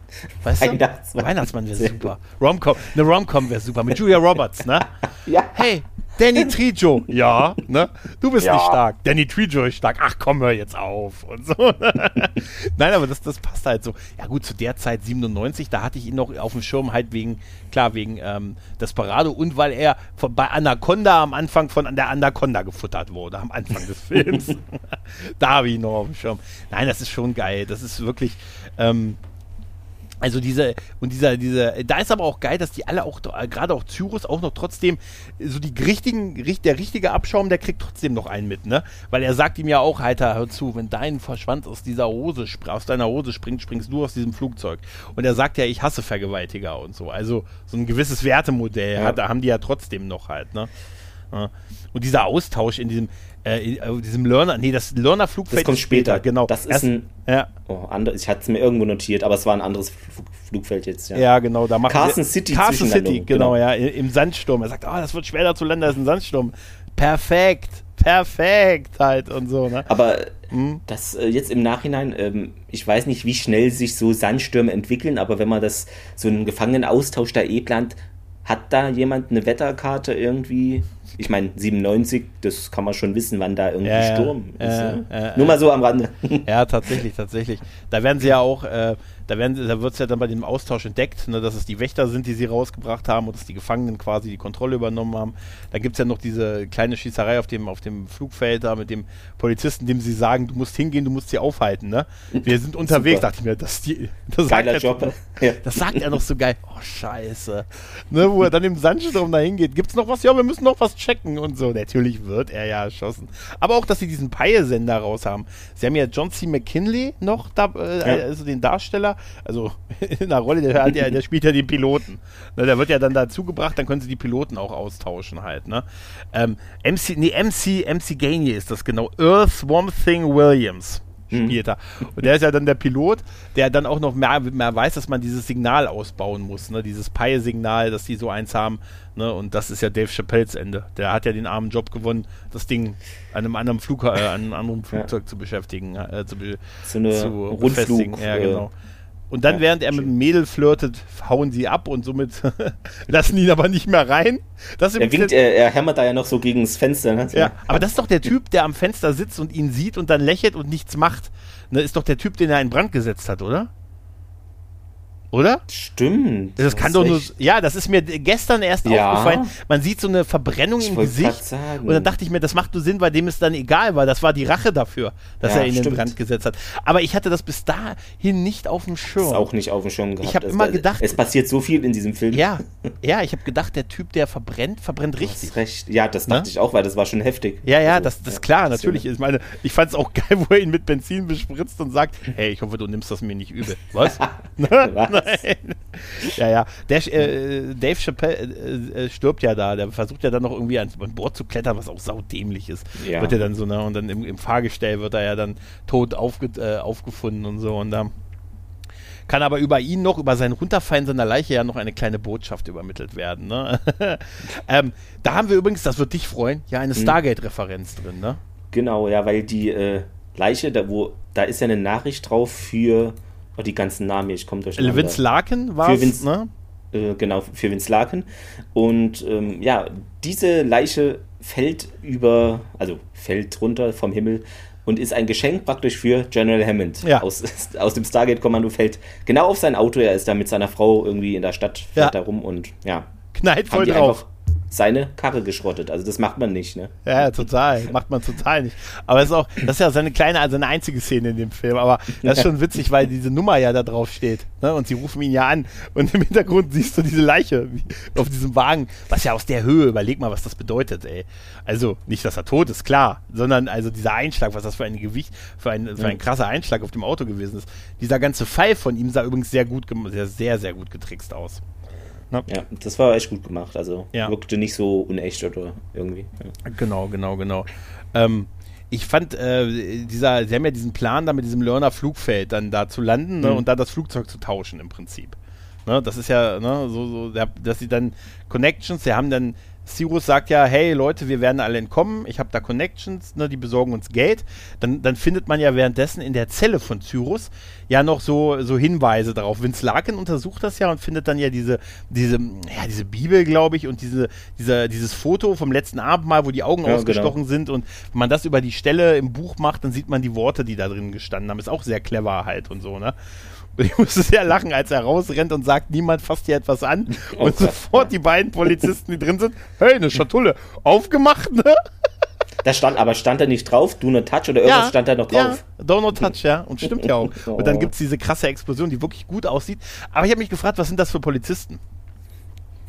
Weißt du? Weihnachtsmann. Weihnachtsmann wäre super. Romcom, eine Romcom wäre super mit Julia Roberts, ne? Ja. Hey, Danny Trejo. Ja, ne? Du bist Ja. nicht stark. Danny Trejo ist stark. Ach komm, hör jetzt auf. Und so. Nein, aber das, das passt halt so. Ja gut, zu der Zeit 97, da hatte ich ihn noch auf dem Schirm halt wegen, klar, wegen ähm, Desperado und weil er von, bei Anaconda am Anfang von der Anaconda gefuttert wurde, am Anfang des Films. da habe ich ihn noch auf dem Schirm. Nein, das ist schon geil. Das ist wirklich, ähm, also diese, und dieser, diese, da ist aber auch geil, dass die alle auch, äh, gerade auch Cyrus auch noch trotzdem, äh, so die richtigen, richt- der richtige Abschaum, der kriegt trotzdem noch einen mit, ne? Weil er sagt ihm ja auch, Alter, hör zu, wenn dein Verschwand aus dieser Hose, aus deiner Hose springt, springst du aus diesem Flugzeug. Und er sagt ja, ich hasse Vergewaltiger und so. Also so ein gewisses Wertemodell Ja. hat, haben die ja trotzdem noch halt, ne? Und dieser Austausch in diesem, äh, äh, diesem Learner, nee, das Learner-Flugfeld Das kommt ist später, später. genau. Das ist Erst- ein- ja, Oh, andere, ich hatte es mir irgendwo notiert, aber es war ein anderes Flug, Flugfeld jetzt. Ja. Ja, genau. Da machen Carson City Carson City, genau, genau. ja, im Sandsturm. Er sagt, oh, das wird schwer da zu landen, das ist ein Sandsturm. Perfekt, perfekt halt und so, ne? Aber Mhm. das äh, jetzt im Nachhinein, ähm, ich weiß nicht, wie schnell sich so Sandstürme entwickeln, aber wenn man das so einen Gefangenenaustausch da eh plant, hat da jemand eine Wetterkarte irgendwie? Ich meine, 97, das kann man schon wissen, wann da irgendwie Ja, ja. Sturm ist. Ja, ne? ja, Nur ja. mal so am Rande. Ja, tatsächlich, tatsächlich. Da werden sie ja auch, äh, Da, werden, da wird es ja dann bei dem Austausch entdeckt, ne, dass es die Wächter sind, die sie rausgebracht haben und dass die Gefangenen quasi die Kontrolle übernommen haben. Da gibt es ja noch diese kleine Schießerei auf dem, auf dem Flugfeld da mit dem Polizisten, dem sie sagen, du musst hingehen, du musst sie aufhalten. Ne? Wir sind unterwegs, dachte ich mir, das, die, das, Geiler Job. Noch, ja. das sagt er noch so geil. Oh, scheiße. Ne, wo er dann im Sandsturm da hingeht. Gibt es noch was? Ja, wir müssen noch was checken und so. Natürlich wird er ja erschossen. Aber auch, dass sie diesen Peilsender raus haben. Sie haben ja John C. McKinley noch da, äh, ja. also den Darsteller, also in der Rolle, der, der, der spielt ja den Piloten. Ne, der wird ja dann dazugebracht, dann können sie die Piloten auch austauschen halt. Ne? Ähm, MC, nee, MC, MC Gainey ist das genau. Earth Swamp Thing Williams mhm. spielt er. Und der ist ja dann der Pilot, der dann auch noch mehr, mehr weiß, dass man dieses Signal ausbauen muss, ne? dieses Pi-Signal, dass die so eins haben. Ne? Und das ist ja Dave Chappelles Ende. Der hat ja den armen Job gewonnen, das Ding an einem anderen, Flug, äh, an einem anderen Flugzeug ja. zu beschäftigen, äh, zu, be so eine zu Rundflug, Ja, genau. Und dann, ja, während er schön. mit dem Mädel flirtet, hauen sie ab und somit lassen ihn aber nicht mehr rein. Das er winkt, er, er, hämmert da ja noch so gegen das Fenster. Ne? Ja, aber das ist doch der Typ, der am Fenster sitzt und ihn sieht und dann lächelt und nichts macht. Ne, ist doch der Typ, den er in Brand gesetzt hat, oder? Oder? Stimmt. Das kann doch nur. Ja, das ist mir gestern erst ja. aufgefallen. Man sieht so eine Verbrennung ich im Gesicht. Und dann dachte ich mir, das macht nur Sinn, weil dem es dann egal war. Das war die Rache dafür, dass ja, er ihn stimmt. in Brand gesetzt hat. Aber ich hatte das bis dahin nicht auf dem Schirm. Das ist auch nicht auf dem Schirm gehabt. Ich habe immer gedacht. Es passiert so viel in diesem Film. Ja, ja ich habe gedacht, der Typ, der verbrennt, verbrennt richtig. Du recht. Ja, das dachte ne? ich auch, weil das war schon heftig. Ja, ja, also, das, das ist klar, natürlich. Ich meine, ich fand es auch geil, wo er ihn mit Benzin bespritzt und sagt: Hey, ich hoffe, du nimmst das mir nicht übel. Was? Nein. ja, ja. Der, äh, Dave Chappelle äh, äh, stirbt ja da. Der versucht ja dann noch irgendwie ans Bord zu klettern, was auch saudämlich ist. Ja. Wird er dann so, ne? Und dann im, im, Fahrgestell wird er ja dann tot aufge, äh, aufgefunden und so. Und da kann aber über ihn noch, über sein Runterfallen seiner Leiche ja noch eine kleine Botschaft übermittelt werden. Ne? ähm, da haben wir übrigens, das wird dich freuen, ja eine hm. Stargate-Referenz drin, ne? Genau, ja, weil die äh, Leiche, da, wo, da ist ja eine Nachricht drauf für Oh, die ganzen Namen hier, ich komme durch. Vince Larkin war es, ne? Äh, genau, für Vince Larkin. Und ähm, ja, diese Leiche fällt über, also fällt runter vom Himmel und ist ein Geschenk praktisch für General Hammond. Ja. Aus, aus dem Stargate-Kommando fällt genau auf sein Auto. Er ist da mit seiner Frau irgendwie in der Stadt, fährt ja. da rum und ja. Knallt voll drauf seine Karre geschrottet. Also das macht man nicht, ne? Ja, total. Macht man total nicht. Aber es ist auch, das ist ja seine kleine, also eine einzige Szene in dem Film. Aber das ist schon witzig, weil diese Nummer ja da drauf steht. Ne? Und sie rufen ihn ja an. Und im Hintergrund siehst du diese Leiche auf diesem Wagen. Was ja aus der Höhe, überleg mal, was das bedeutet, ey. Also nicht, dass er tot ist, klar. Sondern also dieser Einschlag, was das für ein Gewicht, für ein, für ein krasser Einschlag auf dem Auto gewesen ist. Dieser ganze Fall von ihm sah übrigens sehr gut, sehr, sehr, sehr gut getrickst aus. Ja. ja, das war echt gut gemacht. Also ja. wirkte nicht so unecht oder irgendwie. Ja. Genau, genau, genau. Ähm, ich fand, äh, dieser, sie haben ja diesen Plan, da mit diesem Learner-Flugfeld dann da zu landen ne, mhm. und da das Flugzeug zu tauschen im Prinzip. Ne, das ist ja ne, so, so, dass sie dann Connections, sie haben dann Cyrus sagt ja, hey Leute, wir werden alle entkommen, ich habe da Connections, ne, die besorgen uns Geld. Dann, dann findet man ja währenddessen in der Zelle von Cyrus ja noch so, so Hinweise darauf. Vince Larkin untersucht das ja und findet dann ja diese, diese, ja, diese Bibel, glaube ich, und diese, diese, dieses Foto vom letzten Abendmahl, wo die Augen ja, ausgestochen genau. sind. Und wenn man das über die Stelle im Buch macht, dann sieht man die Worte, die da drin gestanden haben. Ist auch sehr clever halt und so, ne? Ich musste sehr lachen, als er rausrennt und sagt, niemand fasst hier etwas an. Oh, und sofort die beiden Polizisten, die drin sind, hey, eine Schatulle, aufgemacht, ne? Da stand, aber stand da nicht drauf, do not touch oder irgendwas ja, stand da noch drauf? Ja, do not touch, ja. Und stimmt ja auch. Und dann gibt es diese krasse Explosion, die wirklich gut aussieht. Aber ich habe mich gefragt, was sind das für Polizisten?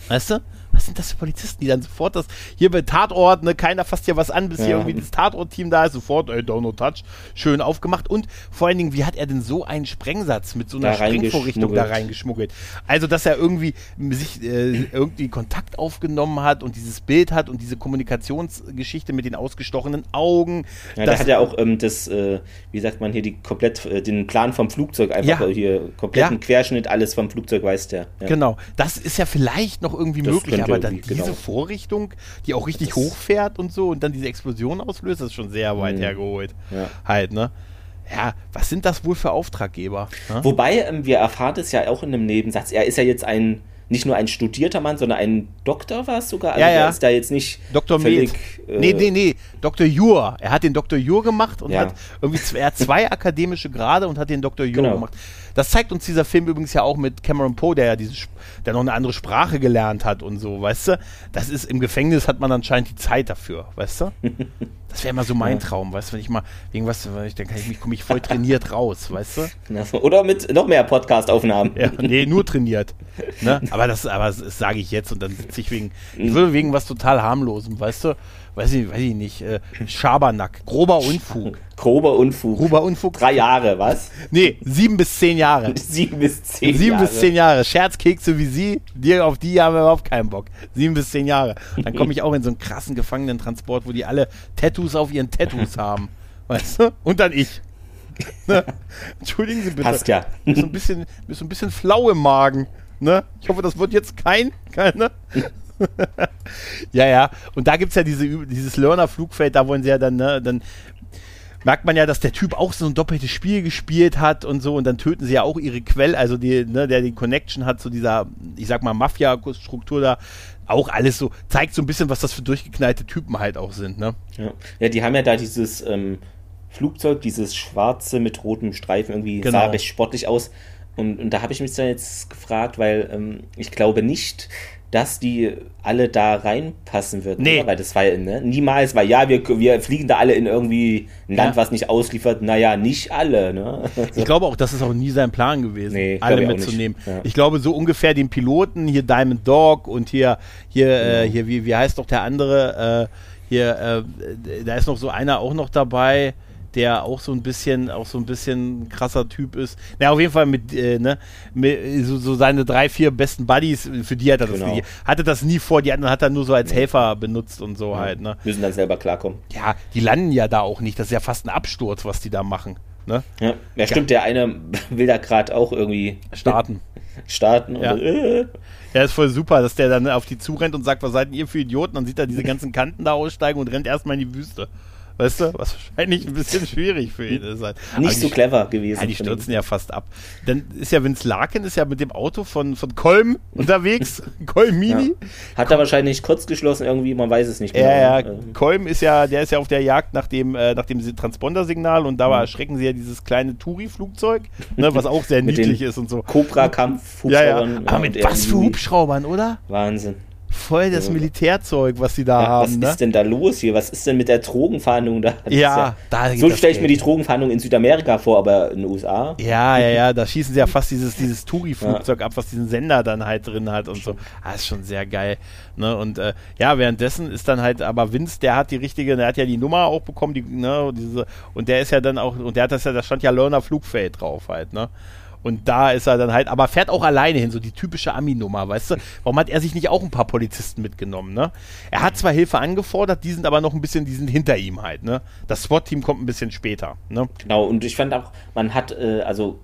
Weißt du? Was sind das für Polizisten, die dann sofort das, hier bei Tatort, ne, keiner fasst hier was an, bis ja. hier irgendwie das Tatort-Team da ist, sofort, ey, don't no touch, schön aufgemacht und vor allen Dingen, wie hat er denn so einen Sprengsatz mit so einer Sprengvorrichtung da reingeschmuggelt? Also, dass er irgendwie sich äh, irgendwie Kontakt aufgenommen hat und dieses Bild hat und diese Kommunikationsgeschichte mit den ausgestochenen Augen. Ja, der hat ja auch ähm, das, äh, wie sagt man hier, die komplett, äh, den Plan vom Flugzeug einfach ja. hier, kompletten ja. Querschnitt, alles vom Flugzeug weiß der. Ja. Genau, das ist ja vielleicht noch irgendwie das möglich, aber dann diese genau. Vorrichtung, die auch richtig das hochfährt und so und dann diese Explosion auslöst, das ist schon sehr weit mhm. hergeholt. Ja. Halt, ne? Ja, was sind das wohl für Auftraggeber? Ne? Wobei, ähm, wir erfahren es ja auch in einem Nebensatz, er ist ja jetzt ein, nicht nur ein studierter Mann, sondern ein Doktor war es sogar. Also ja, ja. ist da jetzt nicht Dr. völlig... Äh, nee, nee, nee, Dr. Jur. Er hat den Dr. Jur gemacht und ja. hat irgendwie er hat zwei akademische Grade und hat den Dr. Jur genau. gemacht Das zeigt uns dieser Film übrigens ja auch mit Cameron Poe, der ja diese, der noch eine andere Sprache gelernt hat und so, weißt du? Das ist im Gefängnis hat man anscheinend die Zeit dafür, weißt du? Das wäre immer so mein ja. Traum, weißt du, wenn ich mal irgendwas, dann kann ich mich, komme ich voll trainiert raus, weißt du? Oder mit noch mehr Podcast-Aufnahmen. Ja, nee, nur trainiert. Ne? Aber das, aber das, sage ich jetzt und dann sitze ich wegen, ich will wegen was total harmlosem, weißt du? Weiß ich, weiß ich nicht, äh, Schabernack, grober Unfug. grober Unfug. Grober Unfug. Drei Jahre, was? Nee, sieben bis zehn Jahre. sieben bis zehn sieben Jahre. Sieben bis zehn Jahre. Scherzkekse wie Sie, die, auf die haben wir überhaupt keinen Bock. Sieben bis zehn Jahre. Dann komme ich auch in so einen krassen Gefangenentransport, wo die alle Tattoos auf ihren Tattoos haben. Weißt du? Und dann ich. Ne? Entschuldigen Sie bitte. Passt ja. Bist so ein bisschen, so ein bisschen flau im Magen. Ne? Ich hoffe, das wird jetzt kein, keine. ja, ja. Und da gibt es ja diese, dieses Learner-Flugfeld, da wollen sie ja dann, ne, dann merkt man ja, dass der Typ auch so ein doppeltes Spiel gespielt hat und so und dann töten sie ja auch ihre Quelle, also die, ne, der die Connection hat zu dieser, ich sag mal, Mafia-Struktur da, auch alles so, zeigt so ein bisschen, was das für durchgeknallte Typen halt auch sind, ne? Ja, ja die haben ja da dieses ähm, Flugzeug, dieses schwarze mit rotem Streifen, irgendwie genau. sah recht sportlich aus. Und, und da habe ich mich dann jetzt gefragt, weil ähm, ich glaube nicht, dass die alle da reinpassen würden. Nee. Oder? Weil das war ja, ne? niemals, weil ja, wir, wir fliegen da alle in irgendwie ein Land, ja. was nicht ausliefert. Naja, nicht alle. Ne? Ich glaube auch, das ist auch nie sein Plan gewesen, nee, alle mitzunehmen. Ja. Ich glaube, so ungefähr den Piloten, hier Diamond Dog und hier, hier, ja. äh, hier wie, wie heißt doch der andere? Äh, hier, äh, da ist noch so einer auch noch dabei der auch so ein bisschen, auch so ein bisschen krasser Typ ist. Na, auf jeden Fall mit, äh, ne, mit, so, so, seine drei, vier besten Buddies, für die hat er genau. das, hatte das nie vor, die anderen hat er nur so als Helfer benutzt und so ja. halt, ne. Müssen dann selber klarkommen. Ja, die landen ja da auch nicht, das ist ja fast ein Absturz, was die da machen. Ne? Ja, ja stimmt, der eine will da gerade auch irgendwie starten. starten ja. Und, äh. Ja, ist voll super, dass der dann auf die zurennt und sagt, was seid ihr für Idioten? Dann sieht er diese ganzen Kanten da aussteigen und rennt erstmal in die Wüste. Weißt du, was wahrscheinlich ein bisschen schwierig für ihn ist. Halt. Nicht so clever gewesen. Ja, die stürzen ja fast ab. Dann ist ja Vince Larkin ist ja mit dem Auto von, von Kolm unterwegs. Kolm Mini. Ja. Hat er wahrscheinlich kurz geschlossen irgendwie, man weiß es nicht genau. Ja, ja. Ähm. Kolm ist ja, der ist ja auf der Jagd nach dem, äh, nach dem Transponder-Signal und da mhm. erschrecken sie ja dieses kleine Touri-Flugzeug, ne, was auch sehr niedlich ist und so. Cobra-Kampf, ja, ja. Aber mit was für Hubschraubern, oder? Wahnsinn voll das Militärzeug, was sie da ja, haben. Was ne? ist denn da los hier? Was ist denn mit der Drogenfahndung da? Ja, ja, da So stelle ich mir die Drogenfahndung in Südamerika vor, aber in den USA. Ja, ja, ja, da schießen sie ja fast dieses, dieses Touri-Flugzeug ab, was diesen Sender dann halt drin hat und so. Ah, ist schon sehr geil. Ne? Und äh, ja, währenddessen ist dann halt, aber Vince, der hat die richtige, der hat ja die Nummer auch bekommen, die, ne, diese, und der ist ja dann auch, und der hat das ja, da stand ja Lerner Flugfeld drauf halt, ne? Und da ist er dann halt, aber fährt auch alleine hin, so die typische Ami-Nummer, weißt du? Warum hat er sich nicht auch ein paar Polizisten mitgenommen, ne? Er hat zwar Hilfe angefordert, die sind aber noch ein bisschen, die sind hinter ihm halt, ne? Das SWAT-Team kommt ein bisschen später, ne? Genau, und ich fand auch, man hat, äh, also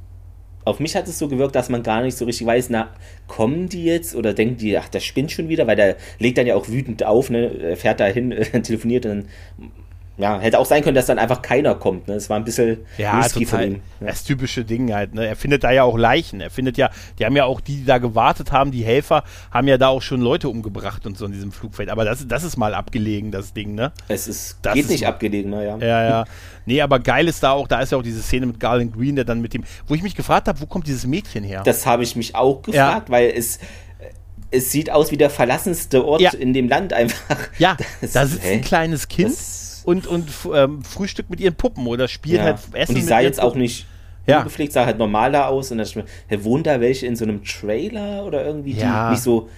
auf mich hat es so gewirkt, dass man gar nicht so richtig weiß, na, kommen die jetzt oder denken die, ach, der spinnt schon wieder, weil der legt dann ja auch wütend auf, ne, fährt da hin, telefoniert und dann ja, hätte auch sein können, dass dann einfach keiner kommt. Ne? Es war ein bisschen ja, total. von ihm. Ja. Das typische Ding halt. Ne? Er findet da ja auch Leichen. Er findet ja, die haben ja auch die, die da gewartet haben, die Helfer, haben ja da auch schon Leute umgebracht und so in diesem Flugfeld. Aber das, das ist mal abgelegen, das Ding, ne? Es ist, das geht ist nicht mal, abgelegen, naja. Ne, ja, ja. Nee, aber geil ist da auch, da ist ja auch diese Szene mit Garland Green, der dann mit dem, wo ich mich gefragt habe, wo kommt dieses Mädchen her? Das habe ich mich auch gefragt, ja. weil es es sieht aus wie der verlassenste Ort ja. in dem Land einfach. Ja, das, da sitzt hä? ein kleines Kind. Das und, und ähm, Frühstück mit ihren Puppen oder spielt ja. halt Essen. Und die sah jetzt Puppen. auch nicht ja. ungepflegt, sah halt normal da aus. Und dann dachte ich mir, wohnen da welche in so einem Trailer oder irgendwie, ja. die nicht so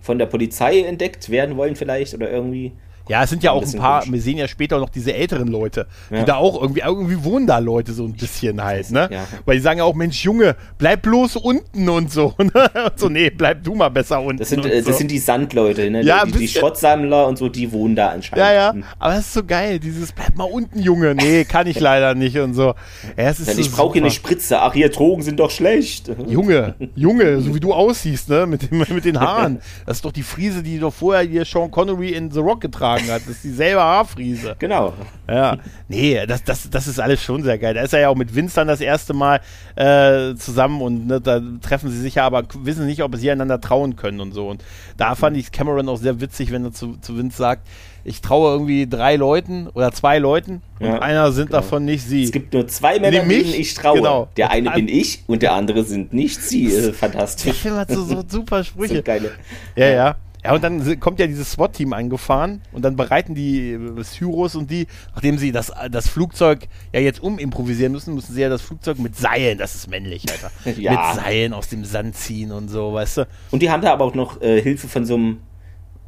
von der Polizei entdeckt werden wollen vielleicht oder irgendwie. Ja, es sind ja auch ein, ein paar, komisch. wir sehen ja später noch diese älteren Leute, ja. die da auch irgendwie, irgendwie wohnen da Leute so ein bisschen halt, ne? Ja. Weil die sagen ja auch, Mensch, Junge, bleib bloß unten und so. Ne? und so, nee, bleib du mal besser unten. Das sind, äh, so. das sind die Sandleute, ne? Ja, die, die Schrottsammler und so, die wohnen da anscheinend. Ja, ja, aber das ist so geil, dieses, bleib mal unten, Junge. Nee, kann ich leider nicht und so. Ja, es ist ich so brauche hier eine Spritze. Ach, hier, Drogen sind doch schlecht. Junge, Junge, so wie du aussiehst, ne? Mit, dem, mit den Haaren. Das ist doch die Friese, die doch vorher hier Sean Connery in The Rock getragen getragen hat. Das ist dieselbe Haarfriese. Genau. Ja. Nee, das, das, das ist alles schon sehr geil. Da ist er ja auch mit Vince dann das erste Mal äh, zusammen und ne, da treffen sie sich ja, aber wissen nicht, ob sie einander trauen können und so. Und da fand ich Cameron auch sehr witzig, wenn er zu, zu Vince sagt, ich traue irgendwie drei Leuten oder zwei Leuten und Ja, einer sind genau. davon nicht sie. Es gibt nur zwei Männer, Nee, mich? denen ich traue. Genau. Der eine Und bin ich und der andere sind nicht sie. Äh, Fantastisch. Film hat so, so super Sprüche. So geile. Ja, ja. Ja, und dann kommt ja dieses SWAT-Team angefahren und dann bereiten die äh, Syros und die, nachdem sie das, das Flugzeug ja jetzt umimprovisieren müssen, müssen sie ja das Flugzeug mit Seilen, das ist männlich, Alter. Ja. Mit Seilen aus dem Sand ziehen und so, weißt du? Und die haben da aber auch noch äh, Hilfe von so einem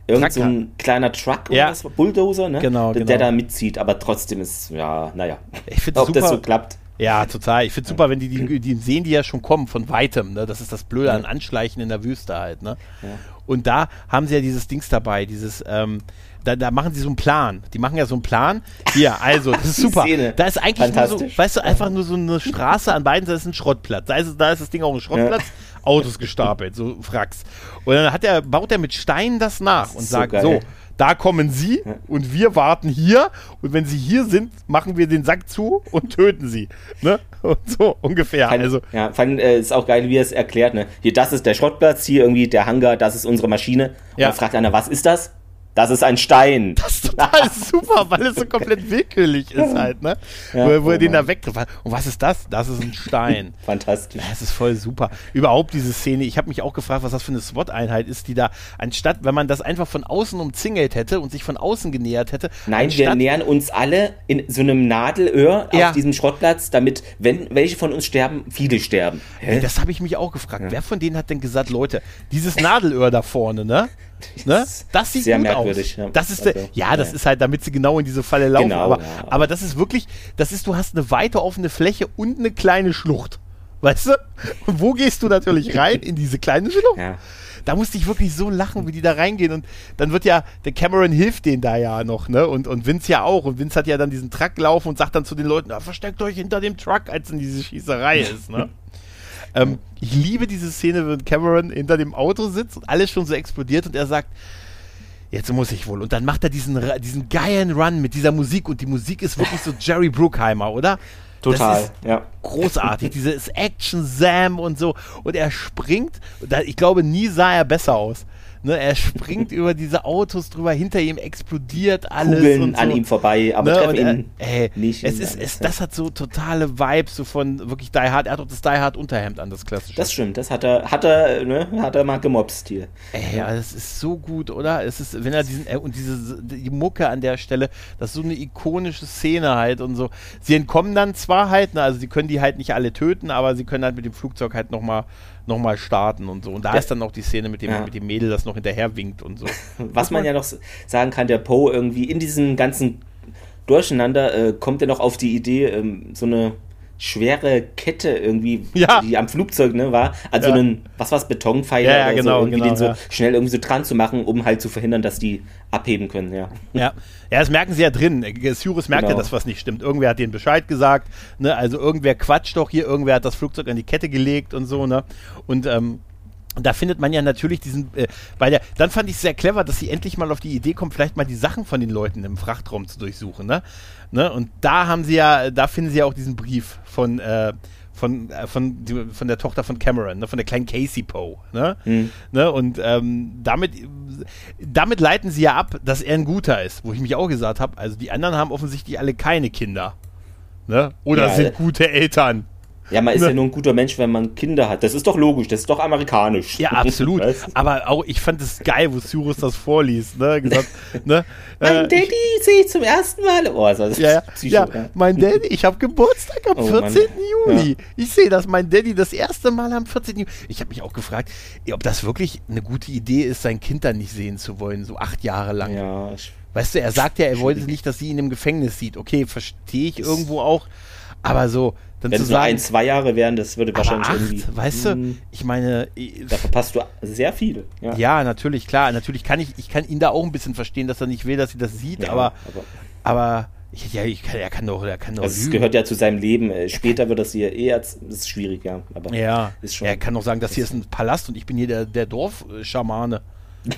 irgend so ein kleiner Truck oder Ja. was? Bulldozer, ne? Genau, der, genau. der da mitzieht, aber trotzdem ist, ja, naja. Ich finde Ob super. das so klappt. ja, total. Ich finde super, wenn die, die, die sehen die ja schon kommen von weitem, ne? Das ist das Blöde an Anschleichen in der Wüste halt, ne? Und da haben sie ja dieses Dings dabei, dieses, ähm, da, da machen sie so einen Plan. Die machen ja so einen Plan. Hier, also, das ist super. Szene. Da ist eigentlich nur so, weißt du, einfach nur so eine Straße an beiden Seiten ist ein Schrottplatz. Da ist, da ist das Ding auch ein Schrottplatz, Autos gestapelt, so Fracks. Und dann hat er, baut er mit Steinen das nach und ist so sagt, geil. so, da kommen sie und wir warten hier und wenn sie hier sind, machen wir den Sack zu und töten sie. Ne? Und so ungefähr. Fand, also, ja, fand, äh, ist auch geil, wie er es erklärt. Ne? Hier, das ist der Schrottplatz, hier irgendwie der Hangar, das ist unsere Maschine. Und Ja. dann fragt einer, was ist das? Das ist ein Stein. Das ist total super, weil es so komplett willkürlich ist halt, ne? Ja, wo, er- wo er oh den da wegtrifft. Und was ist das? Das ist ein Stein. Fantastisch. Das ist voll super. Überhaupt diese Szene, ich habe mich auch gefragt, was das für eine SWAT-Einheit ist, die da, anstatt, wenn man das einfach von außen umzingelt hätte und sich von außen genähert hätte. Nein, wir nähern uns alle in so einem Nadelöhr Ja. auf diesem Schrottplatz, damit, wenn welche von uns sterben, viele sterben. Ey, das habe ich mich auch gefragt. Wer von denen hat denn gesagt, Leute, dieses Nadelöhr da vorne, ne? Ne? Das sieht Sehr gut merkwürdig, aus. ja. Das ist der, Also, ja, das ja. ist halt, damit sie genau in diese Falle laufen. Genau, aber, ja, aber das ist wirklich, das ist, du hast eine weite offene Fläche und eine kleine Schlucht. Weißt du? Und wo gehst du natürlich rein? In diese kleine Schlucht. Ja. Da musste ich wirklich so lachen, wie die da reingehen. Und dann wird ja, der Cameron hilft denen da ja noch, ne? Und, und Vince ja auch. Und Vince hat ja dann diesen Truck laufen und sagt dann zu den Leuten, ah, versteckt euch hinter dem Truck, als in diese Schießerei ist, ne? Ähm, ich liebe diese Szene, wenn Cameron hinter dem Auto sitzt und alles schon so explodiert und er sagt, jetzt muss ich wohl. Und dann macht er diesen, diesen geilen Run mit dieser Musik und die Musik ist wirklich so Jerry Bruckheimer, oder? Total, ja. großartig, dieses Action Sam und so. Und er springt, ich glaube, nie sah er besser aus. Ne, er springt über diese Autos drüber, hinter ihm explodiert alles. Kugeln und so. an ihm vorbei, aber Ne, treffen ihn ey, nicht. Es ist, es, das hat so totale Vibes so von wirklich Die Hard. Er hat auch das Die Hard Unterhemd an, das klassische. Das stimmt, das hat er, hat er, ne, hat er mal gemobst hier. Ey, ja, das ist so gut, oder? Es ist, wenn er diesen, äh, und diese, die Mucke an der Stelle, das ist so eine ikonische Szene halt und so. Sie entkommen dann zwar halt, ne, also sie können die halt nicht alle töten, aber sie können halt mit dem Flugzeug halt nochmal noch mal starten und so. Und da Ja. ist dann auch die Szene mit dem, Ja. mit dem Mädel, das noch hinterher winkt und so. Was man ja noch sagen kann, der Poe irgendwie in diesem ganzen Durcheinander äh, kommt er noch auf die Idee, ähm, so eine schwere Kette irgendwie, Ja. die am Flugzeug ne, war, also Ja. einen, was war's, Betonpfeiler Ja, ja, oder genau, so, irgendwie genau, den so ja. schnell irgendwie so dran zu machen, um halt zu verhindern, dass die abheben können, ja. Ja, ja, das merken sie ja drin. Cyrus merkt ja, Genau. dass was nicht stimmt. Irgendwer hat denen Bescheid gesagt, ne? Also irgendwer quatscht doch hier, irgendwer hat das Flugzeug an die Kette gelegt und so, ne? Und ähm, da findet man ja natürlich diesen, äh, bei der, dann fand ich es sehr clever, dass sie endlich mal auf die Idee kommt, vielleicht mal die Sachen von den Leuten im Frachtraum zu durchsuchen, ne? ne? Und da haben sie ja, da finden sie ja auch diesen Brief von, äh, von, äh, von, die, von der Tochter von Cameron, ne? von der kleinen Casey Poe. Ne? Mhm. Ne? Und ähm, damit, damit leiten sie ja ab, dass er ein guter ist, wo ich mich auch gesagt habe, also die anderen haben offensichtlich alle keine Kinder. Ne? Oder Ja, sind äh, gute Eltern. Ja, man ist Ne. ja nur ein guter Mensch, wenn man Kinder hat. Das ist doch logisch, das ist doch amerikanisch. Ja, absolut. Weißt du? Aber auch, ich fand es geil, wo Cyrus das vorliest, ne? Gesagt, ne? Mein Äh, Daddy sehe ich zum ersten Mal. Oh, das ist Ja, ja, Psycho, ja, ja. mein Daddy, ich habe Geburtstag am Oh, 14. Mann. Juli. Ich sehe das, mein Daddy das erste Mal am 14. Juli. Ich habe mich auch gefragt, ob das wirklich eine gute Idee ist, sein Kind dann nicht sehen zu wollen, so acht Jahre lang. Ja, ich- Weißt du, er sagt ja, er wollte nicht, dass sie ihn im Gefängnis sieht. Okay, verstehe ich irgendwo auch. Aber so, dann wenn zu es nur sagen, ein, zwei Jahre wären, das würde wahrscheinlich acht, irgendwie. weißt du, Hm, ich meine, Da verpasst du sehr viel. Ja, ja, natürlich, klar, natürlich kann ich, ich kann ihn da auch ein bisschen verstehen, dass er nicht will, dass sie das sieht, Ja, aber, aber aber, ich, ja, ich kann, er kann doch, er kann doch also es lügen. gehört ja zu seinem Leben. Äh, Später wird das hier eher, das ist schwierig, ja. Aber Ja, ist schon. er kann doch sagen, das hier ist ein Palast und ich bin hier der, der Dorfschamane.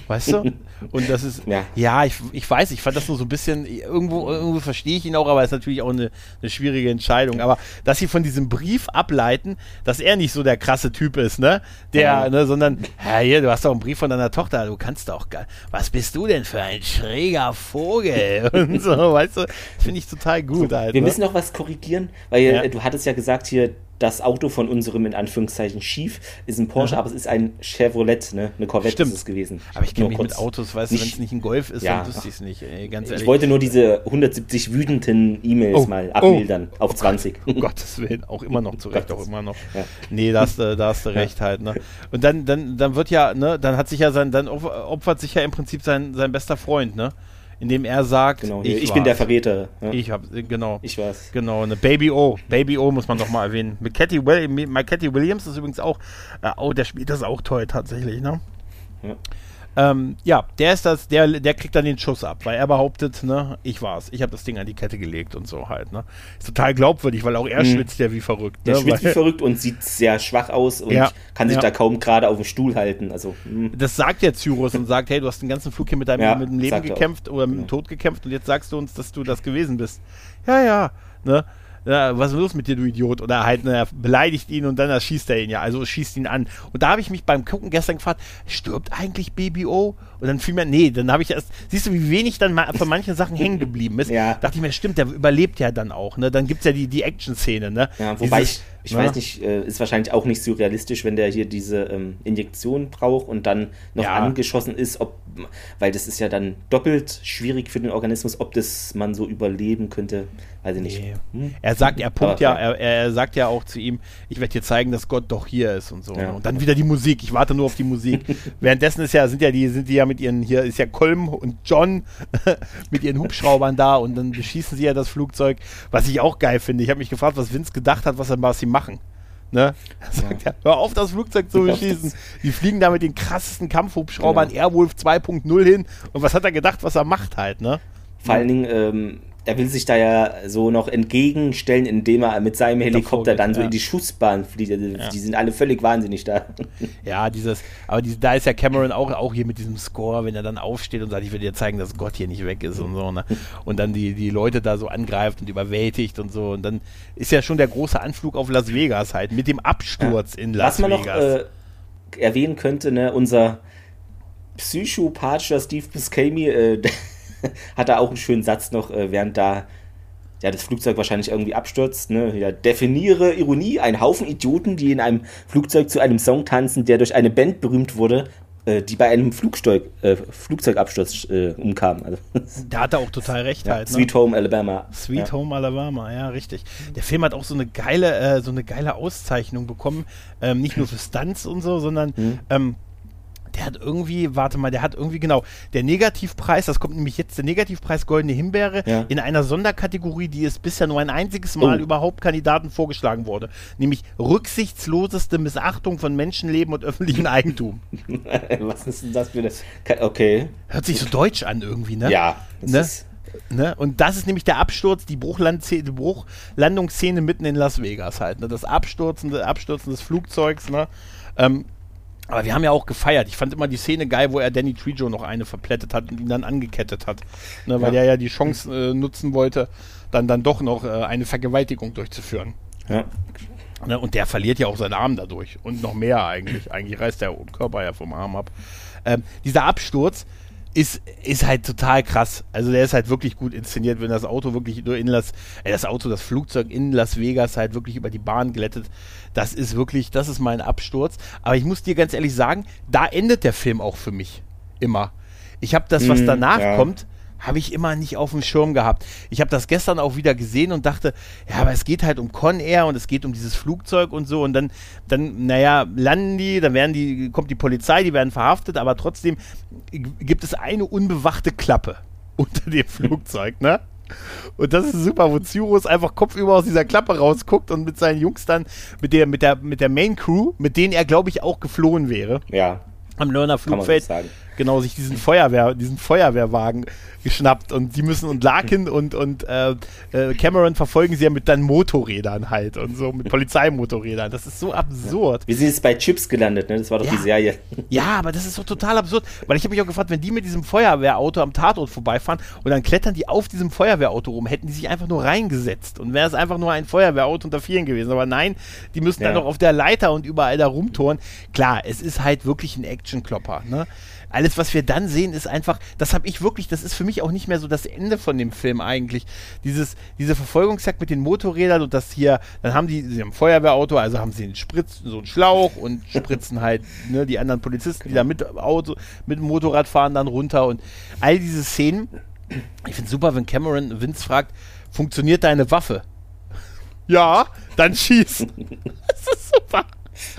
Weißt du? Und das ist, ja, ja ich, ich weiß, ich fand das nur so ein bisschen, irgendwo, irgendwo verstehe ich ihn auch, aber es ist natürlich auch eine, eine schwierige Entscheidung. Aber dass sie von diesem Brief ableiten, dass er nicht so der krasse Typ ist, ne? Der, ne, sondern, hier, du hast doch einen Brief von deiner Tochter, du kannst doch gar, was bist du denn für ein schräger Vogel? Und so, weißt du, finde ich total gut halt. Wir ne? müssen noch was korrigieren, weil ja. du hattest ja gesagt hier, das Auto von unserem in Anführungszeichen Schief ist ein Porsche, ja. aber es ist ein Chevrolet, ne? eine Corvette Stimmt. ist es gewesen. Aber ich kenne mich mit Autos, weißt du, wenn es nicht ein Golf ist, ja. dann wüsste ich es nicht, ey, ganz ehrlich. Ich wollte nur diese 170 wütenden E-Mails oh. mal abmildern oh. auf 20. Um Gottes Willen, auch immer noch zurecht, auch immer noch. Ja. Nee, da hast, da hast du recht halt, ne? Und dann, dann, dann wird ja, ne, dann hat sich ja sein, dann opfert sich ja im Prinzip sein, sein bester Freund, ne? Indem er sagt, genau, ich, ich bin der Verräter. Ja. Ich habe genau. Ich weiß. Genau, eine Baby O. Baby O muss man doch mal erwähnen. Mit Cathy, Will, Williams ist übrigens auch, äh, oh, der spielt das auch toll tatsächlich, ne? Ja. Ähm, ja, der ist das, der, der kriegt dann den Schuss ab, weil er behauptet, ne, ich war's, ich habe das Ding an die Kette gelegt und so halt, ne. Ist total glaubwürdig, weil auch er mhm. schwitzt ja wie verrückt. Der ne? schwitzt wie verrückt und sieht sehr schwach aus und ja, kann sich ja. da kaum gerade auf dem Stuhl halten. Also, mh. das sagt der Cyrus und sagt, hey, du hast den ganzen Flug hier mit deinem ja, mit dem Leben gekämpft oder mit dem Tod gekämpft und jetzt sagst du uns, dass du das gewesen bist. Ja, ja, ne ja, was ist los mit dir, du Idiot? Oder halt, ne, beleidigt ihn und dann erschießt er ihn ja, also schießt ihn an. Und da habe ich mich beim Gucken gestern gefragt, stirbt eigentlich Baby O? Und dann fiel mir, nee, dann habe ich erst, siehst du, wie wenig dann mal von manchen Sachen hängen geblieben ist? Ja. Dachte ich mir, stimmt, der überlebt ja dann auch, ne? Dann gibt es ja die, die Action-Szene, ne? Ja, wobei Dieses, ich ich ja. weiß nicht, äh, ist wahrscheinlich auch nicht surrealistisch, wenn der hier diese ähm, Injektion braucht und dann noch ja. angeschossen ist, ob, weil das ist ja dann doppelt schwierig für den Organismus, ob das man so überleben könnte. Weiß ich nicht. Hm? Er sagt, er pumpt ja, er, er, sagt ja auch zu ihm, ich werde dir zeigen, dass Gott doch hier ist und so. Ja. Und dann wieder die Musik, ich warte nur auf die Musik. Währenddessen ist ja, sind ja die, sind die ja mit ihren, hier ist ja Kolm und John mit ihren Hubschraubern da und dann beschießen sie ja das Flugzeug, was ich auch geil finde. Ich habe mich gefragt, was Vince gedacht hat, was er sie machen. Ne? Sagt ja. er, hör auf, das Flugzeug zu beschießen. Die fliegen da mit den krassesten Kampfhubschraubern genau. Airwolf 2.0 hin. Und was hat er gedacht, was er macht halt, ne? Vor allen Dingen, ähm, er will sich da ja so noch entgegenstellen, indem er mit seinem Helikopter dann so in die Schussbahn fliegt. Also ja. Die sind alle völlig wahnsinnig da. Ja, dieses, aber die, da ist ja Cameron auch, auch hier mit diesem Score, wenn er dann aufsteht und sagt, ich will dir zeigen, dass Gott hier nicht weg ist und so. Ne? Und dann die, die Leute da so angreift und überwältigt und so. Und dann ist ja schon der große Anflug auf Las Vegas halt, mit dem Absturz ja. in Las Vegas. Was man noch äh, erwähnen könnte, ne, unser Psychopathischer Steve Buscemi, äh, hat er auch einen schönen Satz noch, äh, während da ja, das Flugzeug wahrscheinlich irgendwie abstürzt. Ne? Ja, definiere Ironie, ein Haufen Idioten, die in einem Flugzeug zu einem Song tanzen, der durch eine Band berühmt wurde, äh, die bei einem Flugzeug, äh, Flugzeugabsturz äh, umkam. Also, da hat er auch total recht ja, halt. Ne? Sweet Home Alabama. Sweet ja. Home Alabama, ja, richtig. Der Film hat auch so eine geile, äh, so eine geile Auszeichnung bekommen, ähm, nicht nur für Stunts und so, sondern mhm. ähm, der hat irgendwie, warte mal, der hat irgendwie, genau, der Negativpreis, das kommt nämlich jetzt, der Negativpreis Goldene Himbeere ja. in einer Sonderkategorie, die es bisher nur ein einziges Mal oh. überhaupt Kandidaten vorgeschlagen wurde, nämlich rücksichtsloseste Missachtung von Menschenleben und öffentlichem Eigentum. Was ist denn das für das? Okay. Hört sich so deutsch an irgendwie, ne? Ja. Ne? Ne? Und das ist nämlich der Absturz, die, die Bruchlandungsszene mitten in Las Vegas halt. Ne? Das Abstürzen, Abstürzen des Flugzeugs. Ne? Ähm, aber wir haben ja auch gefeiert. Ich fand immer die Szene geil, wo er Danny Trejo noch eine verplättet hat und ihn dann angekettet hat. Ne, weil ja. er ja die Chance äh, nutzen wollte, dann, dann doch noch äh, eine Vergewaltigung durchzuführen. Ja. Ne, und der verliert ja auch seinen Arm dadurch. Und noch mehr eigentlich. Eigentlich reißt der Körper ja vom Arm ab. Ähm, dieser Absturz, ist, ist halt total krass. Also der ist halt wirklich gut inszeniert, wenn das Auto wirklich nur in Las, äh, das Auto, das Flugzeug in Las Vegas halt wirklich über die Bahn glättet. Das ist wirklich, das ist mein Absturz. Aber ich muss dir ganz ehrlich sagen, da endet der Film auch für mich. Immer. Ich habe das, was mm, danach ja. kommt, habe ich immer nicht auf dem Schirm gehabt. Ich habe das gestern auch wieder gesehen und dachte, ja, aber es geht halt um Con Air und es geht um dieses Flugzeug und so und dann, dann, naja, landen die, dann werden die, kommt die Polizei, die werden verhaftet, aber trotzdem gibt es eine unbewachte Klappe unter dem Flugzeug, ne? Und das ist super, wo Cyrus einfach kopfüber aus dieser Klappe rausguckt und mit seinen Jungs dann, mit der, mit der, mit der Main Crew, mit denen er, glaube ich, auch geflohen wäre. Ja am Lerner Flugfeld genau, sich diesen Feuerwehr, diesen Feuerwehrwagen geschnappt und die müssen und Larkin und, und äh, äh, Cameron verfolgen sie ja mit dann Motorrädern halt und so, mit Polizeimotorrädern. Das ist so absurd. Wir sind jetzt bei Chips gelandet, ne? Das war doch Ja. die Serie. Ja, aber das ist so total absurd, weil ich habe mich auch gefragt, wenn die mit diesem Feuerwehrauto am Tatort vorbeifahren und dann klettern die auf diesem Feuerwehrauto rum, hätten die sich einfach nur reingesetzt und wäre es einfach nur ein Feuerwehrauto unter vielen gewesen. Aber nein, die müssen Ja. dann noch auf der Leiter und überall da rumtouren. Klar, es ist halt wirklich ein Actionklopper, ne? Alles, was wir dann sehen, ist einfach, das habe ich wirklich, das ist für mich auch nicht mehr so das Ende von dem Film eigentlich. Dieses, diese Verfolgungsjagd mit den Motorrädern und das hier, dann haben die, sie haben ein Feuerwehrauto, also haben sie einen Spritz, so einen Schlauch und spritzen halt ne, die anderen Polizisten, die da mit Auto, mit dem Motorrad fahren, dann runter und all diese Szenen. Ich finde super, wenn Cameron Vince fragt, funktioniert deine Waffe? Ja, dann schieß. das ist super.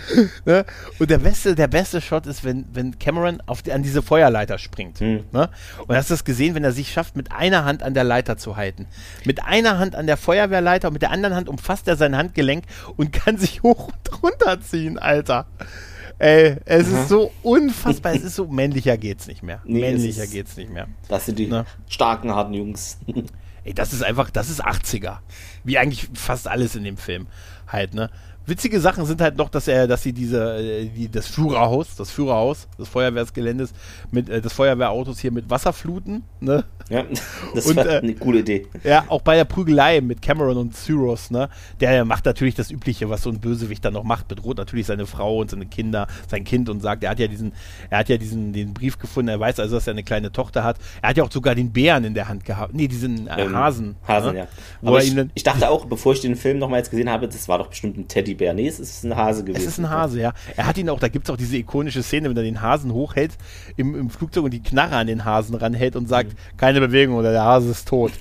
ne? Und der beste, der beste Shot ist, wenn, wenn Cameron auf die, an diese Feuerleiter springt. Hm. Ne? Und hast du das gesehen, wenn er sich schafft, mit einer Hand an der Leiter zu halten. Mit einer Hand an der Feuerwehrleiter und mit der anderen Hand umfasst er sein Handgelenk und kann sich hoch und runter ziehen, Alter. Ey, es ist so unfassbar. es ist so männlicher geht's nicht mehr. Nee, es männlicher ist- geht's nicht mehr. Das sind die Na. starken, harten Jungs. Ey, das ist einfach, das ist 80er. Wie eigentlich fast alles in dem Film halt, ne? Witzige Sachen sind halt noch, dass er, dass sie diese, äh, die, das Führerhaus, das Führerhaus des Feuerwehrsgeländes mit, äh, des Feuerwehrautos hier mit Wasser fluten, ne? ja, das Und, war äh, eine coole Idee. Ja, auch bei der Prügelei mit Cameron und Cyrus, ne? Der macht natürlich das Übliche, was so ein Bösewicht dann noch macht, bedroht natürlich seine Frau und seine Kinder, sein Kind und sagt, er hat ja diesen, er hat ja diesen, den Brief gefunden, er weiß also, dass er eine kleine Tochter hat. Er hat ja auch sogar den Bären in der Hand gehabt. Nee, diesen äh, Ähm, Hasen. Hasen, ne? ja. Aber er ich, ich dachte auch, bevor ich den Film nochmal jetzt gesehen habe, das war doch bestimmt ein Teddybär. Nee, es ist ein Hase gewesen. Es ist ein Hase, ja. Er hat ihn auch, da gibt es auch diese ikonische Szene, wenn er den Hasen hochhält im, im Flugzeug und die Knarre an den Hasen ranhält und sagt, keine Bewegung oder der Hase ist tot.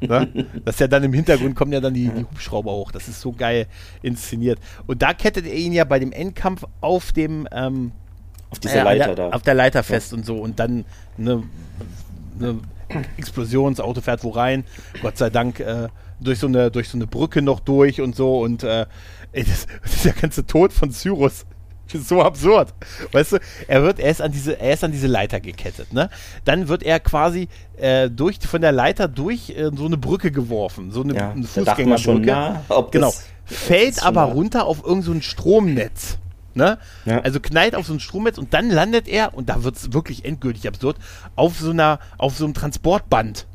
ne? Das ist ja dann im Hintergrund kommen ja dann die, die Hubschrauber hoch. Das ist so geil inszeniert. Und da kettet er ihn ja bei dem Endkampf auf dem ähm, Auf dieser äh, Leiter der, da. Auf der Leiter fest und so. Und dann eine, eine Explosion, das Auto fährt wo rein. Gott sei Dank äh, durch, so eine, durch so eine Brücke noch durch und so. Und äh, ey, das, dieser ganze Tod von Cyrus ist so absurd. Weißt du, er wird, er ist an diese, er ist an diese Leiter gekettet, ne? Dann wird er quasi äh, durch, von der Leiter durch äh, so eine Brücke geworfen. So eine, ja, eine schon, Fußgängerbrücke. Genau. das, Fällt aber runter auf irgendein so ein Stromnetz. Ne? Ja. Also knallt auf so ein Stromnetz und dann landet er, und da wird es wirklich endgültig absurd, auf so einer, auf so einem Transportband.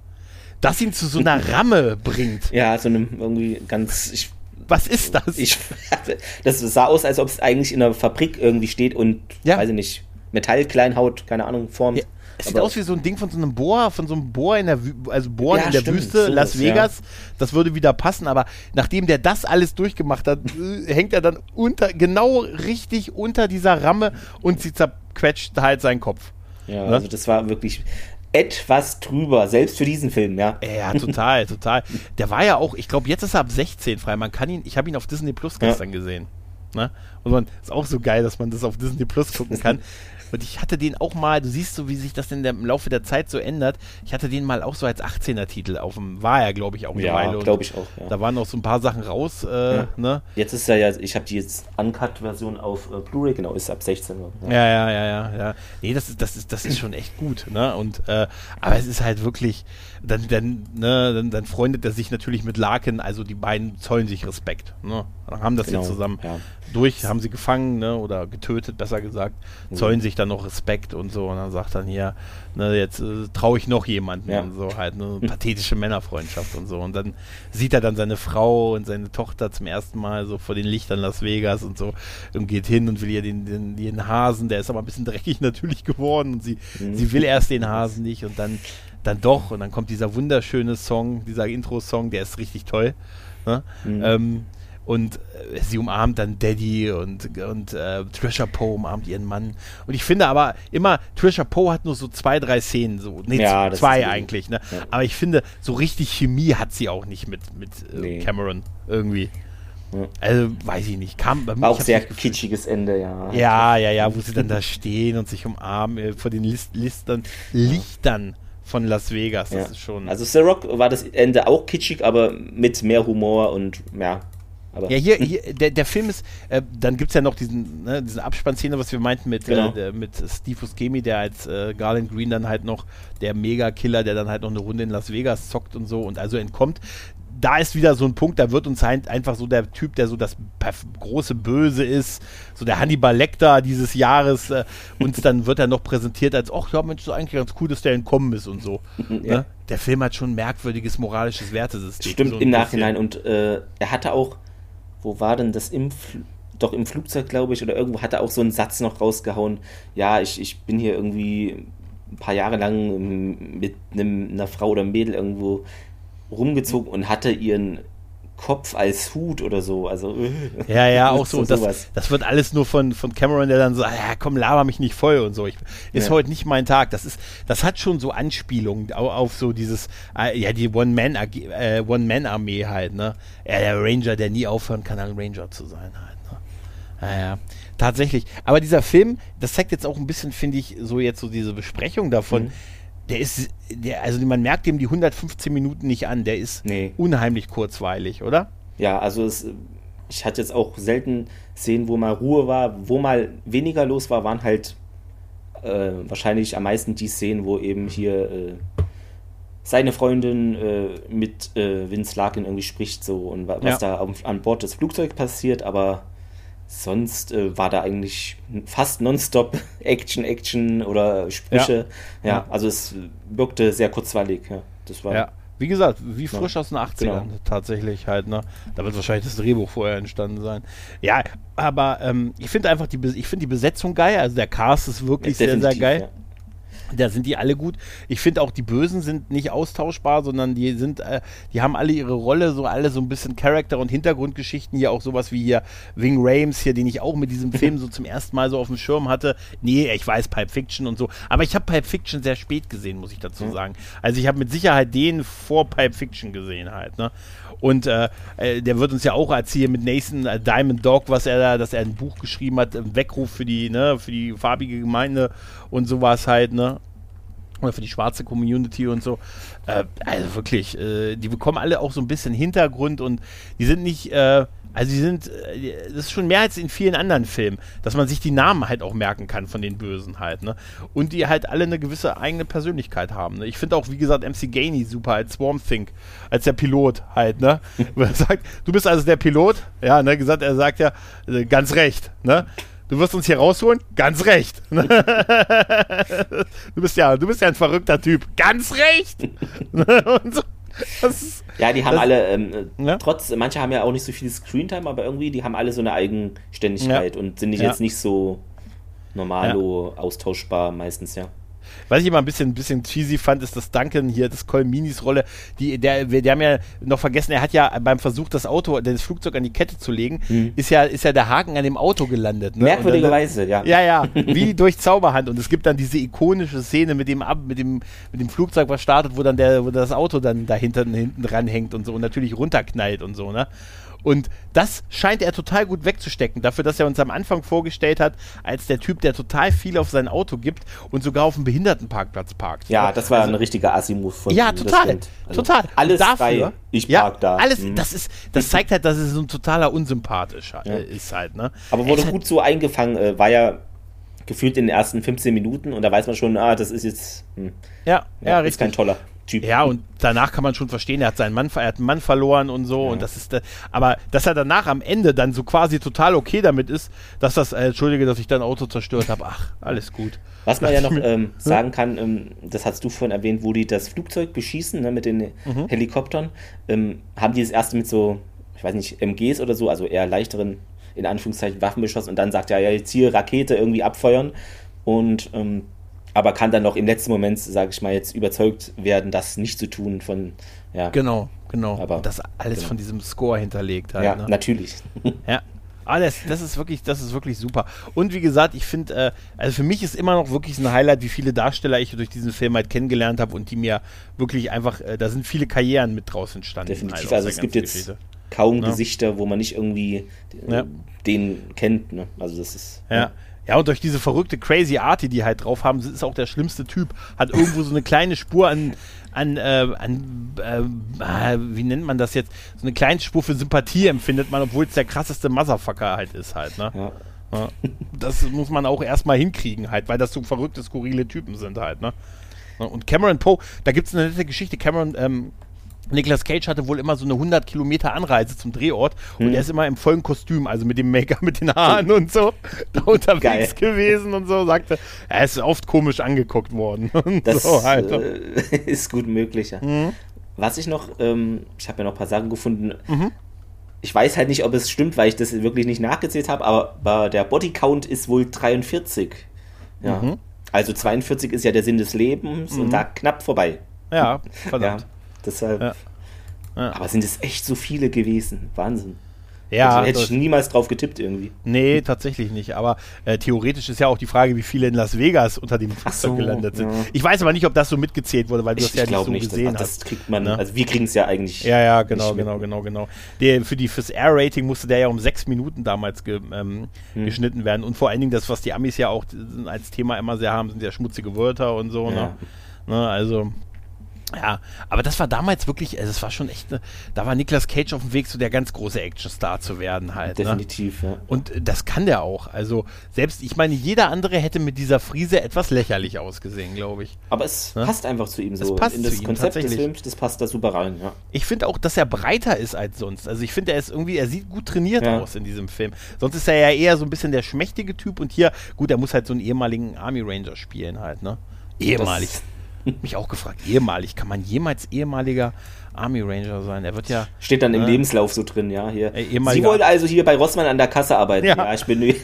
Das ihn zu so einer Ramme bringt. Ja, so einem irgendwie ganz. Ich, Was ist das? ich, das sah aus, als ob es eigentlich in einer Fabrik irgendwie steht und, Ja. weiß ich nicht, Metallkleinhaut, keine Ahnung, formt. Ja, es sieht aus wie so ein Ding von so einem Bohr, von so einem Bohr in der also Bohren Ja, in der stimmt, Wüste, sowas, Las ja. Vegas. Das würde wieder passen, aber nachdem der das alles durchgemacht hat, äh, hängt er dann unter, genau richtig unter dieser Ramme und sie zerquetscht halt seinen Kopf. Ja, Ne? also das war wirklich etwas drüber, selbst für diesen Film, ja. Ja, total, total. Der war ja auch, ich glaube, jetzt ist er ab 16 frei. Man kann ihn, ich habe ihn auf Disney Plus Ja. gestern gesehen. Ne? Und man ist auch so geil, dass man das auf Disney Plus gucken kann. Und ich hatte den auch mal, du siehst so, wie sich das in der, im Laufe der Zeit so ändert. Ich hatte den mal auch so als 18er-Titel auf dem, war er, glaube ich, auch eine Ja, Weile. Und glaube ich auch, ja. Da waren noch so ein paar Sachen raus, äh, Ja. ne? Jetzt ist er ja, ich habe die jetzt Uncut-Version auf äh, Blu-ray, genau, ist ab 16. Ja. Ja, ja, ja, ja, ja. Nee, das ist, das ist, das ist schon echt gut, ne? Und, äh, aber es ist halt wirklich, dann, dann, ne, dann, dann freundet er sich natürlich mit Larkin, also die beiden zollen sich Respekt, ne? Dann haben das Genau, jetzt zusammen ja. durch, haben sie gefangen, ne? Oder getötet, besser gesagt, zollen sich dann noch Respekt und so. Und dann sagt dann hier, ne, jetzt äh, traue ich noch jemanden Ja. und so halt, ne? Pathetische Männerfreundschaft und so. Und dann sieht er dann seine Frau und seine Tochter zum ersten Mal so vor den Lichtern Las Vegas und so und geht hin und will ihr den, den, den Hasen, der ist aber ein bisschen dreckig natürlich geworden und sie, Mhm. sie will erst den Hasen nicht und dann, dann doch und dann kommt dieser wunderschöne Song, dieser Intro-Song, der ist richtig toll. Ne? Mhm. Ähm, und äh, sie umarmt dann Daddy und, und äh, Trisha Poe umarmt ihren Mann. Und ich finde aber immer, Trisha Poe hat nur so zwei, drei Szenen, so, nee, Ja, zwei eigentlich, ne? Ja. Aber ich finde, so richtig Chemie hat sie auch nicht mit, mit äh, Nee. Cameron irgendwie. Ja. Also, weiß ich nicht. Kam, War auch sehr kitschiges Ende, ja. Ja, ja, ja, wo sie dann da stehen und sich umarmen äh, vor den List Listern, Lichtern von Las Vegas. Das Ja. ist schon. Also The Rock war das Ende auch kitschig, aber mit mehr Humor und ja, Aber, ja, hier, hier der, der Film ist, äh, dann gibt es ja noch diesen, ne, diese Abspannszene, was wir meinten mit, Genau. äh, mit Steve Buscemi, der als äh, Garland Green dann halt noch der Mega-Killer, der dann halt noch eine Runde in Las Vegas zockt und so und also entkommt. Da ist wieder so ein Punkt, da wird uns halt einfach so der Typ, der so das große Böse ist, so der Hannibal Lecter dieses Jahres, äh, und dann wird er noch präsentiert als, ach ja, Mensch, ist eigentlich ganz cool, dass der entkommen ist und so. Ja. Ne? Der Film hat schon ein merkwürdiges moralisches Wertesystem. Stimmt, so im bisschen. Nachhinein. Und äh, er hatte auch, wo war denn das im doch im Flugzeug, glaube ich, oder irgendwo hat er auch so einen Satz noch rausgehauen. Ja, ich, ich bin hier irgendwie ein paar Jahre lang ähm, mit einem, einer Frau oder einem Mädel irgendwo rumgezogen und hatte ihren Kopf als Hut oder so. Also Ja, ja, auch so. das, sowas. das wird alles nur von, von Cameron, der dann so, ah, ja, komm, laber mich nicht voll und so. Ich, ist Ja. heute nicht mein Tag. Das ist, das hat schon so Anspielungen auf, auf so dieses, äh, ja, die One-Man-Armee äh, One halt, ne? Ja, der Ranger, der nie aufhören kann, ein Ranger zu sein halt, ne? Naja, tatsächlich. Aber dieser Film, das zeigt jetzt auch ein bisschen, finde ich, so jetzt so diese Besprechung davon. Mhm. Der ist, der, also man merkt dem die 115 Minuten nicht an. Der ist Nee. unheimlich kurzweilig, oder? Ja, also es, ich hatte jetzt auch selten Szenen, wo mal Ruhe war. Wo mal weniger los war, waren halt äh, wahrscheinlich am meisten die Szenen, wo eben hier äh, seine Freundin äh, mit äh, Vince Larkin irgendwie spricht so und wa- was Ja. da auf, an Bord des Flugzeugs passiert, aber sonst äh, war da eigentlich fast nonstop Action, Action oder Sprüche. Ja, Ja. also es wirkte sehr kurzweilig. Ja, das war Ja. Wie gesagt, wie frisch Ja. aus den 80ern Genau. tatsächlich halt, ne? Da wird wahrscheinlich das Drehbuch vorher entstanden sein. Ja, aber ähm, ich finde einfach die, ich finde die Besetzung geil, also der Cast ist wirklich sehr, sehr geil. Da sind die alle gut. Ich finde auch die Bösen sind nicht austauschbar, sondern die sind, äh, die haben alle ihre Rolle, so alle so ein bisschen Charakter- und Hintergrundgeschichten. Hier auch sowas wie hier Wing Rames hier, den ich auch mit diesem Film so zum ersten Mal so auf dem Schirm hatte. Nee, ich weiß Pipe Fiction und so, aber ich habe Pipe Fiction sehr spät gesehen, muss ich dazu sagen. Also ich habe mit Sicherheit den vor Pipe Fiction gesehen halt. Ne? Und äh, äh, der wird uns ja auch erzählen mit Nathan äh, Diamond Dog, was er da, dass er ein Buch geschrieben hat, ein Weckruf für die, ne, für die farbige Gemeinde und sowas halt, ne? Oder für die schwarze Community und so. Äh, also wirklich, äh, die bekommen alle auch so ein bisschen Hintergrund und die sind nicht, äh, also die sind, äh, das ist schon mehr als in vielen anderen Filmen, dass man sich die Namen halt auch merken kann von den Bösen halt, ne? Und die halt alle eine gewisse eigene Persönlichkeit haben. Ne? Ich finde auch, wie gesagt, MC Gainey super als Swamp Think, als der Pilot halt, ne? Er sagt, du bist also der Pilot? Ja, ne, gesagt, er sagt ja, äh, ganz recht, ne? Du wirst uns hier rausholen? Ganz recht. du bist ja, du bist ja ein verrückter Typ. Ganz recht. So. Ist, Ja, die haben Das- alle, ähm, äh, Ja. trotz, manche haben ja auch nicht so viel Screentime, aber irgendwie, die haben alle so eine Eigenständigkeit und sind nicht Ja. jetzt nicht so normalo austauschbar meistens, ja. Was ich immer ein bisschen, ein bisschen cheesy fand, ist, dass Duncan hier, das Colminis Rolle, die, der, wir, die haben ja noch vergessen, er hat ja beim Versuch, das Auto, das Flugzeug an die Kette zu legen, ist ja, ist ja der Haken an dem Auto gelandet. Ne? Merkwürdigerweise, ja. Ja, ja, wie durch Zauberhand. Und es gibt dann diese ikonische Szene mit dem, Ab, mit dem, mit dem Flugzeug, was startet, wo dann der, wo das Auto dann dahinter hinten dran hängt und so und natürlich runterknallt und so, ne? Und das scheint er total gut wegzustecken, dafür, dass er uns am Anfang vorgestellt hat, als der Typ, der total viel auf sein Auto gibt und sogar auf dem Behindertenparkplatz parkt. Ja, das war Also- ein richtiger Assi-Move von ja, ihm, das total. Also total. Alles Dafür, frei, ich ja, park da. Alles, Mhm. das ist, das zeigt halt, dass es so ein totaler unsympathisch Ja. ist halt, ne? Aber Er wurde ist halt- gut so eingefangen, äh, war ja gefühlt in den ersten 15 Minuten und da weiß man schon, ah, das ist jetzt, hm, Ja, ja, ja, ist richtig. kein toller Typ. Ja, und danach kann man schon verstehen, er hat seinen Mann, er hat einen Mann verloren und so. Und das ist, der, aber dass er danach am Ende dann so quasi total okay damit ist, dass das, äh, entschuldige, dass ich dein Auto zerstört habe. Ach, alles gut. Was man ja noch ähm, sagen kann, ähm, das hast du vorhin erwähnt, wo die das Flugzeug beschießen ne, mit den Mhm. Helikoptern, ähm, haben die das erste mit so, ich weiß nicht, MGs oder so, also eher leichteren, in Anführungszeichen, Waffen beschossen und dann sagt er, ja, jetzt hier Rakete irgendwie abfeuern und ähm, aber kann dann noch im letzten Moment, sage ich mal, jetzt überzeugt werden, das nicht zu tun von, ja, Genau, genau. Aber- das alles genau. von diesem Score hinterlegt halt. ja ne? natürlich. Ja. Ah, das, ist wirklich, das ist wirklich super. Und wie gesagt, ich finde, äh, also für mich ist immer noch wirklich ein Highlight, wie viele Darsteller ich durch diesen Film halt kennengelernt habe und die mir wirklich einfach, äh, da sind viele Karrieren mit draus entstanden. Definitiv. aus Also es gibt ganzen jetzt Geschichte. Kaum Ja. Gesichter, wo man nicht irgendwie äh, Ja. den kennt. Ne? Also das ist Ja. Ja, und durch diese verrückte Crazy Art, die die halt drauf haben, ist auch der schlimmste Typ. Hat irgendwo so eine kleine Spur an, an, äh, an äh, wie nennt man das jetzt? So eine kleine Spur für Sympathie empfindet man, obwohl es der krasseste Motherfucker halt ist halt, ne? Ja. Das muss man auch erstmal hinkriegen halt, weil das so verrückte, skurrile Typen sind halt, ne? Und Cameron Poe, da gibt es eine nette Geschichte. Cameron ähm, Nicolas Cage hatte wohl immer so eine 100 Kilometer Anreise zum Drehort und hm. er ist immer im vollen Kostüm, also mit dem Make-up, mit den Haaren und so, da unterwegs Geil. gewesen und so, sagte, er ist oft komisch angeguckt worden. das so halt. äh, ist gut möglich, ja. Mhm. Was ich noch, ähm, ich habe ja noch ein paar Sachen gefunden. Mhm. Ich weiß halt nicht, ob es stimmt, weil ich das wirklich nicht nachgezählt habe, aber der Bodycount ist wohl 43. Ja. Mhm. Also 42 ist ja der Sinn des Lebens und mhm. da knapp vorbei. Ja, verdammt. Ja. Deshalb. Ja. Ja. Aber sind es echt so viele gewesen? Wahnsinn. Ja, also, hätte ich niemals drauf getippt irgendwie. Nee, tatsächlich nicht. Aber äh, theoretisch ist ja auch die Frage, wie viele in Las Vegas unter dem Flugzeug so, gelandet sind. Ja. Ich weiß aber nicht, ob das so mitgezählt wurde, weil du ich, das ja nicht so nicht, gesehen das, hast. Das kriegt man, ne? also wir kriegen es ja eigentlich. Ja, ja, genau, genau, genau, genau. Der, für die, fürs Air-Rating musste der ja um sechs Minuten damals ge, ähm, hm. geschnitten werden. Und vor allen Dingen das, was die Amis ja auch als Thema immer sehr haben, sind ja schmutzige Wörter und so. Ja. Ne? Ne, also ja, aber das war damals wirklich, also es war schon echt, ne, da war Nicolas Cage auf dem Weg, so der ganz große Actionstar zu werden halt. Ne? Definitiv, ne? ja. Und das kann der auch. Also selbst, ich meine, jeder andere hätte mit dieser Frise etwas lächerlich ausgesehen, glaube ich. Aber es ne? passt einfach zu ihm so. Es passt In das ihm, Konzept des Films, das passt da super rein, ja. Ich finde auch, dass er breiter ist als sonst. Also ich finde, er ist irgendwie, er sieht gut trainiert ja. aus in diesem Film. Sonst ist er ja eher so ein bisschen der schmächtige Typ und hier, gut, er muss halt so einen ehemaligen Army Ranger spielen halt, ne? Ehemalig. Das mich auch gefragt, ehemalig, kann man jemals ehemaliger Army Ranger sein? Er wird ja. Steht dann im äh, Lebenslauf so drin, ja. Hier. Äh, Sie wollen also hier bei Rossmann an der Kasse arbeiten. Ja, ja ich bin.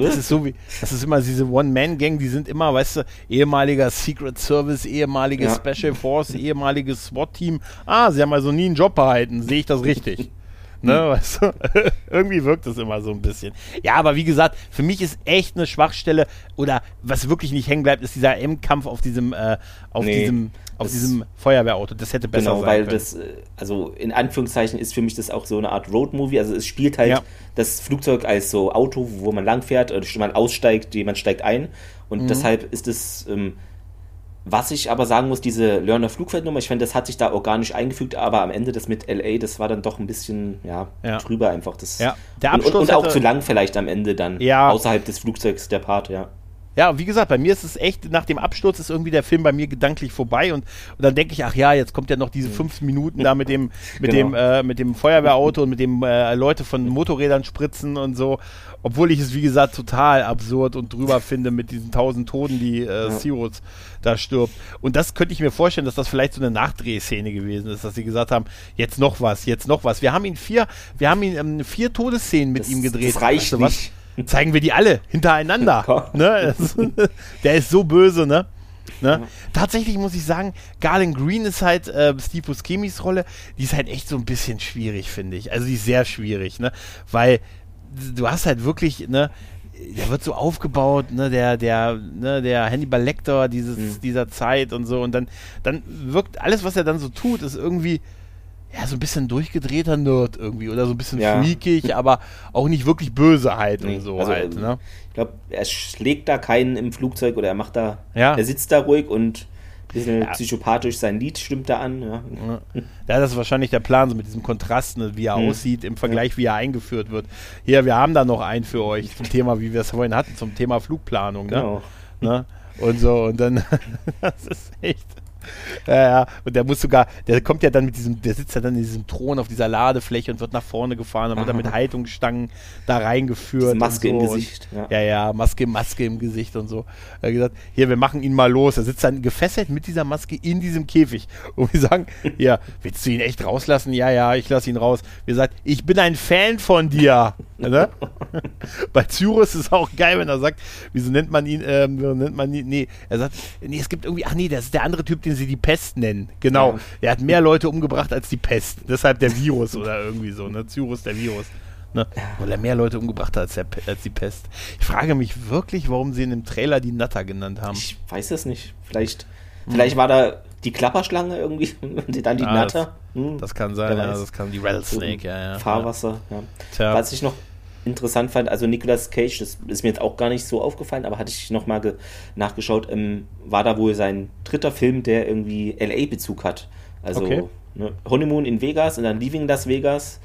das ist so wie, das ist immer diese One-Man-Gang, die sind immer, weißt du, ehemaliger Secret Service, ehemaliges ja. Special Force, ehemaliges SWAT-Team. Ah, sie haben also nie einen Job behalten, sehe ich das richtig? Ne, hm. weißt du? Irgendwie wirkt es immer so ein bisschen. Ja, aber wie gesagt, für mich ist echt eine Schwachstelle oder was wirklich nicht hängen bleibt, ist dieser M-Kampf auf diesem, äh, auf nee, diesem, auf diesem Feuerwehrauto. Das hätte besser genau, sein weil können. das, äh, also in Anführungszeichen ist für mich das auch so eine Art Road-Movie. Also es spielt halt ja. das Flugzeug als so Auto, wo man langfährt, oder man aussteigt, jemand steigt ein. Und mhm. deshalb ist es ähm, was ich aber sagen muss, diese Learner Flugfeldnummer, ich finde, das hat sich da organisch eingefügt, aber am Ende das mit LA, das war dann doch ein bisschen ja, ja. drüber einfach. Das, ja. Der Abschluss und, und, auch zu lang vielleicht am Ende dann, ja. außerhalb des Flugzeugs der Part, ja. Ja, wie gesagt, bei mir ist es echt, nach dem Absturz ist irgendwie der Film bei mir gedanklich vorbei und, und dann denke ich, ach ja, jetzt kommt ja noch diese mhm. fünf Minuten da mit dem, mit genau. dem, äh, mit dem Feuerwehrauto und mit dem äh, Leute von Motorrädern spritzen und so. Obwohl ich es, wie gesagt, total absurd und drüber finde mit diesen tausend Toten, die äh. Sirius da stirbt. Und das könnte ich mir vorstellen, dass das vielleicht so eine Nachdrehszene gewesen ist, dass sie gesagt haben, jetzt noch was, jetzt noch was. Wir haben ihn vier, wir haben ihn ähm, vier Todesszenen mit das, ihm gedreht. Das reicht weißt du, nicht zeigen wir die alle hintereinander. ne? Der ist so böse, ne? Ne? Ja. Tatsächlich muss ich sagen, Garland Green ist halt äh, Steve Buscemi's Rolle, die ist halt echt so ein bisschen schwierig, finde ich. Also die ist sehr schwierig, ne? Weil du hast halt wirklich, ne, der wird so aufgebaut, ne, der, der, ne, der Hannibal Lecter dieses, mhm. dieser Zeit und so und dann, dann wirkt alles, was er dann so tut, ist irgendwie, ja, so ein bisschen durchgedrehter Nerd irgendwie oder so ein bisschen ja. freakig, aber auch nicht wirklich böse halt nee, und so also, halt. Ne? Ich glaube, er schlägt da keinen im Flugzeug oder er macht da, ja. er sitzt da ruhig und ein bisschen ja. psychopathisch sein Lied stimmt da an. Ja. ja, das ist wahrscheinlich der Plan, so mit diesem Kontrast, ne, wie er hm. aussieht im Vergleich, wie er eingeführt wird. Hier, wir haben da noch einen für euch zum Thema, wie wir es vorhin hatten, zum Thema Flugplanung. Ne? Genau. Ne? Und so, und dann, das ist echt ja, ja, und der muss sogar, der kommt ja dann mit diesem, der sitzt ja dann in diesem Thron auf dieser Ladefläche und wird nach vorne gefahren, dann wird er mit Haltungsstangen da reingeführt. Maske so im Gesicht. Und, ja. ja, ja, Maske, Maske im Gesicht und so. Er hat gesagt, hier, wir machen ihn mal los. Er sitzt dann gefesselt mit dieser Maske in diesem Käfig. Und wir sagen, ja, willst du ihn echt rauslassen? Ja, ja, ich lasse ihn raus. Wir sagen, ich bin ein Fan von dir. ne? Bei Cyrus ist es auch geil, wenn er sagt, wieso nennt man ihn, ähm, nennt man ihn, nee, er sagt, nee, es gibt irgendwie, ach nee, das ist der andere Typ, den sie die Pest nennen. Genau. Ja. Er hat mehr Leute umgebracht als die Pest. Deshalb der Virus oder irgendwie so, ne? Cyrus der Virus. Ne? Weil er mehr Leute umgebracht hat als, der, als die Pest. Ich frage mich wirklich, warum sie in dem Trailer die Natter genannt haben. Ich weiß es nicht. Vielleicht, hm. vielleicht war da die Klapperschlange irgendwie und dann die ah, Natter. Hm. Das kann sein, ja, das kann die Rattlesnake, ja, ja. Fahrwasser, ja. Tja. Was ich noch interessant fand, also Nicolas Cage, das ist mir jetzt auch gar nicht so aufgefallen, aber hatte ich nochmal nachgeschaut, ähm, war da wohl sein dritter Film, der irgendwie LA-Bezug hat. Also okay. ne, Honeymoon in Vegas und dann Leaving Las Vegas,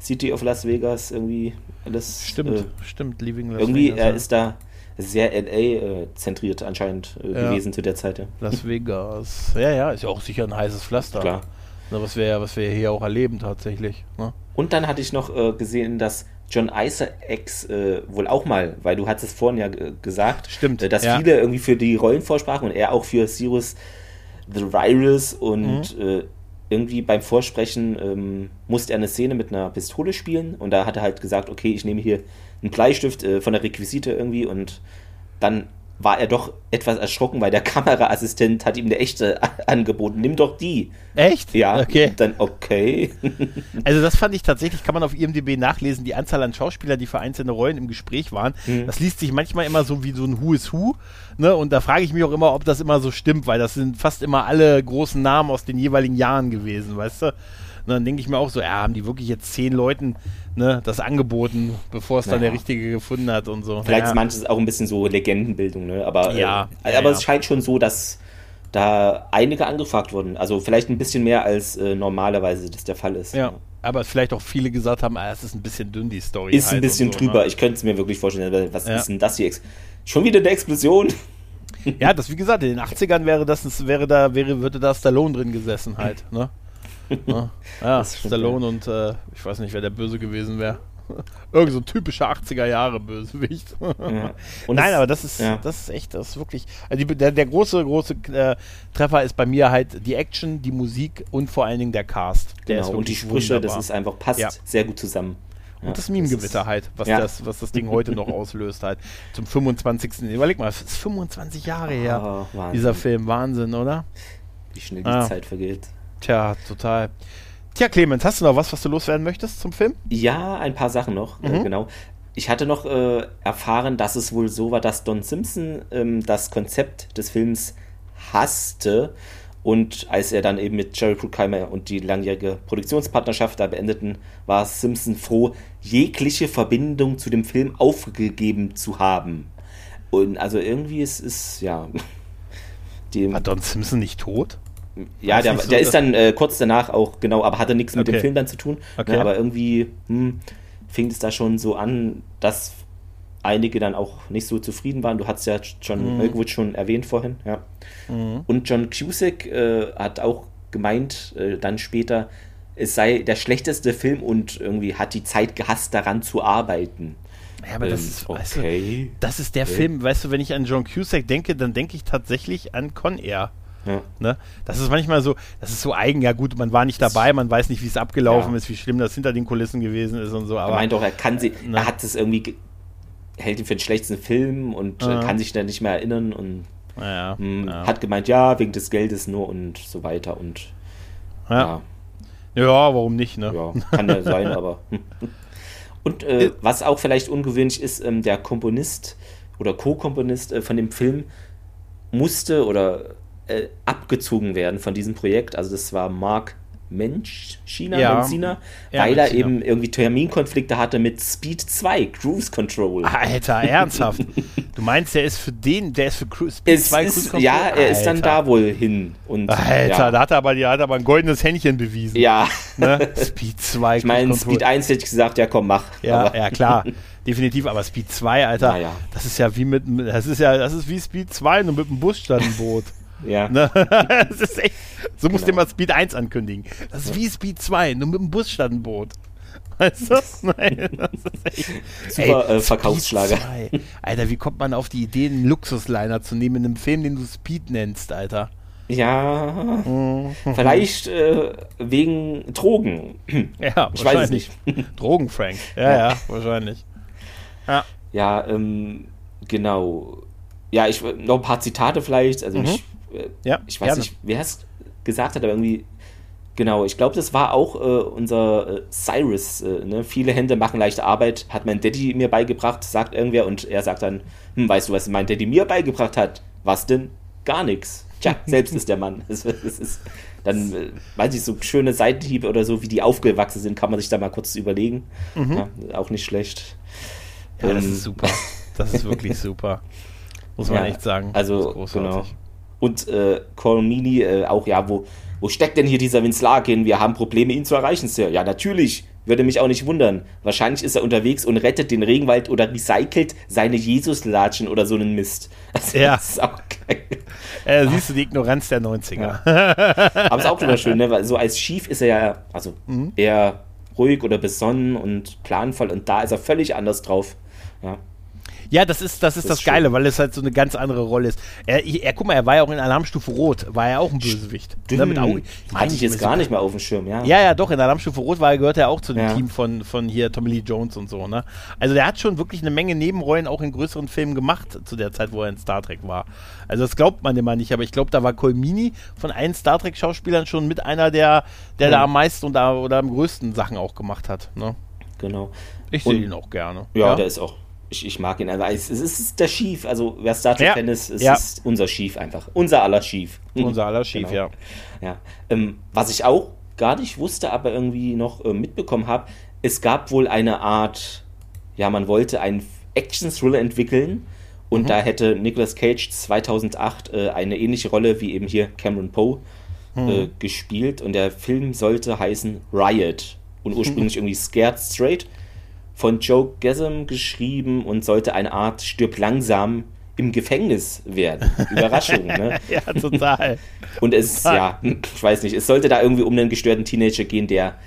City of Las Vegas, irgendwie alles. Stimmt, äh, stimmt, Leaving Las irgendwie, Vegas. Irgendwie, er ist da sehr LA-zentriert äh, anscheinend äh, ja. gewesen zu der Zeit. Ja. Las Vegas. Ja, ja, ist ja auch sicher ein heißes Pflaster. Klar. Na, was wir, was wir hier auch erleben tatsächlich. Ne? Und dann hatte ich noch äh, gesehen, dass John Isaacs äh, wohl auch mal, weil du hattest es vorhin ja gesagt, Stimmt, äh, dass ja. viele irgendwie für die Rollen vorsprachen und er auch für Cyrus the Virus und mhm. äh, irgendwie beim Vorsprechen ähm, musste er eine Szene mit einer Pistole spielen und da hat er halt gesagt, okay, ich nehme hier einen Bleistift äh, von der Requisite irgendwie und dann war er doch etwas erschrocken, weil der Kameraassistent hat ihm eine echte angeboten. Nimm doch die. Echt? Ja. Okay. Dann okay. also das fand ich tatsächlich, kann man auf IMDb nachlesen, die Anzahl an Schauspielern, die für einzelne Rollen im Gespräch waren. Hm. Das liest sich manchmal immer so wie so ein Who is Who. Ne? Und da frage ich mich auch immer, ob das immer so stimmt, weil das sind fast immer alle großen Namen aus den jeweiligen Jahren gewesen, weißt du? Und dann denke ich mir auch so, ja, haben die wirklich jetzt zehn Leuten ne, das angeboten, bevor es naja. dann der Richtige gefunden hat und so. Vielleicht naja. ist manches auch ein bisschen so Legendenbildung, ne? Aber, ja, äh, ja aber ja. es scheint schon so, dass da einige angefragt wurden. Also vielleicht ein bisschen mehr als äh, normalerweise das der Fall ist. Ja. Aber vielleicht auch viele gesagt haben, ah, es ist ein bisschen dünn, die Story. Ist halt ein bisschen so, drüber. Ne? Ich könnte es mir wirklich vorstellen. Was ist denn das hier? Schon wieder eine Explosion? Ja, das wie gesagt, in den 80ern wäre das, wäre da, wäre, würde da Stallone drin gesessen halt, ne? Ja, ja Stallone und äh, ich weiß nicht, wer der Böse gewesen wäre. Irgend so ein typischer 80er Jahre Bösewicht. Ja. Nein, aber das ist, ja. das ist echt, das ist wirklich. Also die, der, der, große, große äh, Treffer ist bei mir halt die Action, die Musik und vor allen Dingen der Cast. Der genau, und die Sprüche, wunderbar. das ist einfach, passt ja. sehr gut zusammen. Und das Meme-Gewitter halt, was, das, was das Ding heute noch auslöst halt. Zum 25. Überleg mal, es ist 25 Jahre her, oh, dieser Film. Wahnsinn, oder? Wie schnell die ah. Zeit vergeht. Tja, total. Tja, Clemens, hast du noch was, was du loswerden möchtest zum Film? Ja, ein paar Sachen noch, äh, mhm. äh, genau. Ich hatte noch äh, erfahren, dass es wohl so war, dass Don Simpson ähm, das Konzept des Films hasste und als er dann eben mit Jerry Bruckheimer und die langjährige Produktionspartnerschaft da beendeten, war Simpson froh, jegliche Verbindung zu dem Film aufgegeben zu haben. Und also irgendwie ist es, ja. War Don Simpson nicht tot? Ja, der, so, der ist dann äh, kurz danach auch, genau, aber hatte nichts mit okay. dem Film dann zu tun. Okay. Ne, aber irgendwie hm, fing es da schon so an, dass einige dann auch nicht so zufrieden waren. Du hast ja John mhm. schon erwähnt vorhin, ja. Mhm. Und John Cusack äh, hat auch gemeint, äh, dann später, es sei der schlechteste Film und irgendwie hat die Zeit gehasst, daran zu arbeiten. Ja, aber das ähm, ist, okay. Weißt du, das ist der okay. Film, weißt du, wenn ich an John Cusack denke, dann denke ich tatsächlich an Con Air. Ja. Ne? Das ist manchmal so, das ist so eigen, ja gut, man war nicht dabei, man weiß nicht, wie es abgelaufen ja. ist, wie schlimm das hinter den Kulissen gewesen ist und so. Aber, er meint doch, er kann sie, ne? er hat es irgendwie, hält ihn für den schlechtesten Film und ja. kann sich dann nicht mehr erinnern und mh, hm, hat gemeint, ja, wegen des Geldes nur und so weiter und ja. Ja, warum nicht, ne? Ja, kann ja sein, aber. Und äh, was auch vielleicht ungewöhnlich ist, ähm, der Komponist oder Co-Komponist äh, von dem Film musste oder äh, abgezogen werden von diesem Projekt. Also das war Mark Mensch, China, ja. Benziner, ja, weil er eben irgendwie Terminkonflikte hatte mit Speed 2, Cruise Control. Alter, ernsthaft. du meinst, der ist für den, der ist für Cru Speed es 2 ist, Cruise Control? Ja, er Alter. ist dann da wohl hin. Und, Alter, ja. da hat er, aber, der hat aber ein goldenes Händchen bewiesen. Ja. Ne? Speed 2 Ich meine, Speed 1 hätte ich gesagt, ja komm, mach. Ja, aber. ja klar. Definitiv, aber Speed 2, Alter, ja. das ist ja wie mit, das ist ja, das ist wie Speed 2 nur mit dem Bus statt ein Boot. Ja. Ne? das ist echt, so genau. musst du mal Speed 1 ankündigen. Das ist wie Speed 2, nur mit dem Bus statt ein Boot. Weißt du? Nein, das ist echt. Super Ey, äh, Verkaufsschlager. Alter, wie kommt man auf die Idee, einen Luxusliner zu nehmen in einem Film, den du Speed nennst, Alter? Ja, mhm. vielleicht äh, wegen Drogen. Ja, ich weiß es nicht. Drogen, Frank. Ja, ja, ja, wahrscheinlich. Ja, ja ähm, genau. Ja, ich noch ein paar Zitate vielleicht. Also mhm. ich ja, ich weiß gerne. nicht, wer es gesagt hat, aber irgendwie, genau, ich glaube, das war auch äh, unser äh, Cyrus. Äh, ne? Viele Hände machen leichte Arbeit, hat mein Daddy mir beigebracht, sagt irgendwer und er sagt dann, hm, weißt du, was mein Daddy mir beigebracht hat? Was denn? gar nichts. Tja, selbst ist der Mann. Es, es ist, dann, äh, weiß ich, so schöne Seitenhiebe oder so, wie die aufgewachsen sind, kann man sich da mal kurz überlegen. Mhm. Ja, auch nicht schlecht. Ja, ähm, das ist super. Das ist wirklich super. Muss man ja, echt sagen. Also, genau. Und äh, Colmini äh, auch, ja, wo, wo steckt denn hier dieser Vince Larkin? Wir haben Probleme, ihn zu erreichen, Sir. Ja, natürlich. Würde mich auch nicht wundern. Wahrscheinlich ist er unterwegs und rettet den Regenwald oder recycelt seine Jesus-Latschen oder so einen Mist. Also, ja. Das ist auch geil. Äh, siehst du die Ignoranz der 90er. Ja. Aber ist auch immer schön, ne? Weil so als Schief ist er ja, also mhm. eher ruhig oder besonnen und planvoll und da ist er völlig anders drauf. Ja. Ja, das ist das, ist das, das Geile, weil es halt so eine ganz andere Rolle ist. Er, er, guck mal, er war ja auch in Alarmstufe Rot, war er auch ein Bösewicht. Ne, mit Augen. Hatte ich jetzt gar nicht mehr auf dem Schirm, ja. Ja, ja, doch, in Alarmstufe Rot war er, gehört er auch zu dem ja. Team von, von hier Tommy Lee Jones und so, ne? Also der hat schon wirklich eine Menge Nebenrollen auch in größeren Filmen gemacht, zu der Zeit, wo er in Star Trek war. Also das glaubt man immer nicht, aber ich glaube, da war Colmini von allen Star Trek-Schauspielern schon mit einer, der, der ja. da am meisten und da, oder am größten Sachen auch gemacht hat, ne? Genau. Ich sehe ihn auch gerne. Ja, ja, der ist auch ich, ich mag ihn einfach. Es, es ist der Schief. Also, wer Star Trek-Fan ja. ist, es ja. ist unser Schief einfach. Unser aller Schief. Unser aller Schief, genau. ja. ja. Ähm, was ich auch gar nicht wusste, aber irgendwie noch äh, mitbekommen habe, es gab wohl eine Art, ja, man wollte einen Action-Thriller entwickeln. Und mhm. da hätte Nicolas Cage 2008 äh, eine ähnliche Rolle wie eben hier Cameron Poe mhm. äh, gespielt. Und der Film sollte heißen Riot. Und ursprünglich irgendwie Scared Straight von Joe Gassam geschrieben und sollte eine Art Stirb langsam im Gefängnis werden. Überraschung, ne? ja, total. Und es, total. ja, ich weiß nicht, es sollte da irgendwie um einen gestörten Teenager gehen, der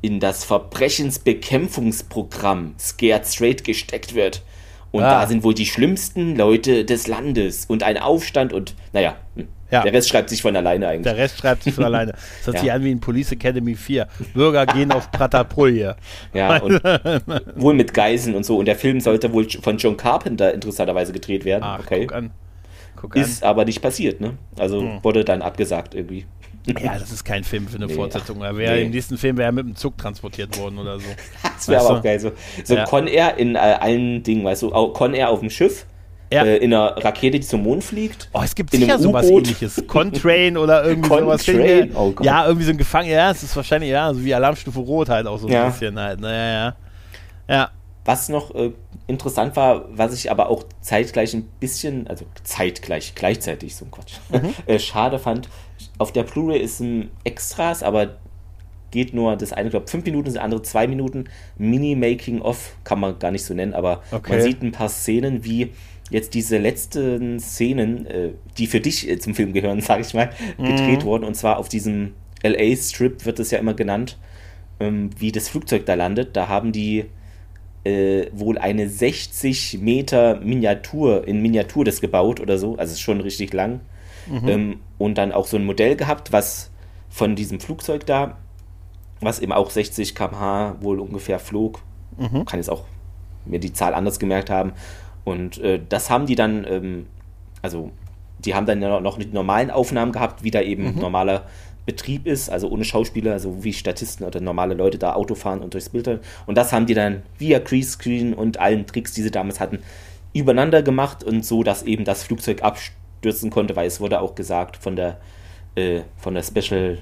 in das Verbrechensbekämpfungsprogramm Scared Straight gesteckt wird. Und ah. da sind wohl die schlimmsten Leute des Landes und ein Aufstand und, naja, hm. Ja. Der Rest schreibt sich von alleine eigentlich. Der Rest schreibt sich von alleine. Das hört ja. sich an wie in Police Academy 4. Bürger gehen auf Pratapulje. Ja, und wohl mit Geiseln und so. Und der Film sollte wohl von John Carpenter interessanterweise gedreht werden. Ach, okay. Guck an. Guck Ist an. aber nicht passiert, ne? Also hm. wurde dann abgesagt irgendwie. Ja, das ist kein Film für eine nee, Fortsetzung. Wäre nee. im nächsten Film wäre er mit dem Zug transportiert worden oder so. das wäre aber auch geil. So, so ja. Con Air in äh, allen Dingen, weißt du, Con Air auf dem Schiff ja. äh, in einer Rakete, die zum Mond fliegt. Oh, es gibt sicher sowas ähnliches. Contrain oder irgendwie sowas. Contrain? Oh ja, irgendwie so ein Gefangen. Ja, es ist wahrscheinlich, ja, so wie Alarmstufe Rot halt auch so ein ja. bisschen halt. Naja, ja. Ja. Was noch äh, interessant war, was ich aber auch zeitgleich ein bisschen, also zeitgleich, gleichzeitig, so ein Quatsch, mhm. äh, schade fand. Auf der Blu-ray ist ein Extras, aber geht nur das eine, glaube fünf Minuten, das andere zwei Minuten. Mini-Making-of kann man gar nicht so nennen, aber okay. man sieht ein paar Szenen, wie jetzt diese letzten Szenen, äh, die für dich äh, zum Film gehören, sage ich mal, mhm. gedreht wurden. Und zwar auf diesem LA-Strip wird es ja immer genannt, ähm, wie das Flugzeug da landet. Da haben die äh, wohl eine 60 Meter Miniatur, in Miniatur das gebaut oder so. Also ist schon richtig lang. Mhm. Ähm, und dann auch so ein Modell gehabt, was von diesem Flugzeug da, was eben auch 60 km/h wohl ungefähr flog. Mhm. Kann jetzt auch mir die Zahl anders gemerkt haben. Und äh, das haben die dann, ähm, also die haben dann ja noch die normalen Aufnahmen gehabt, wie da eben mhm. normaler Betrieb ist, also ohne Schauspieler, also wie Statisten oder normale Leute da Auto fahren und durchs Bild. Und das haben die dann via Crease-Screen und allen Tricks, die sie damals hatten, übereinander gemacht und so, dass eben das Flugzeug abstürzen konnte, weil es wurde auch gesagt von der, äh, von der Special,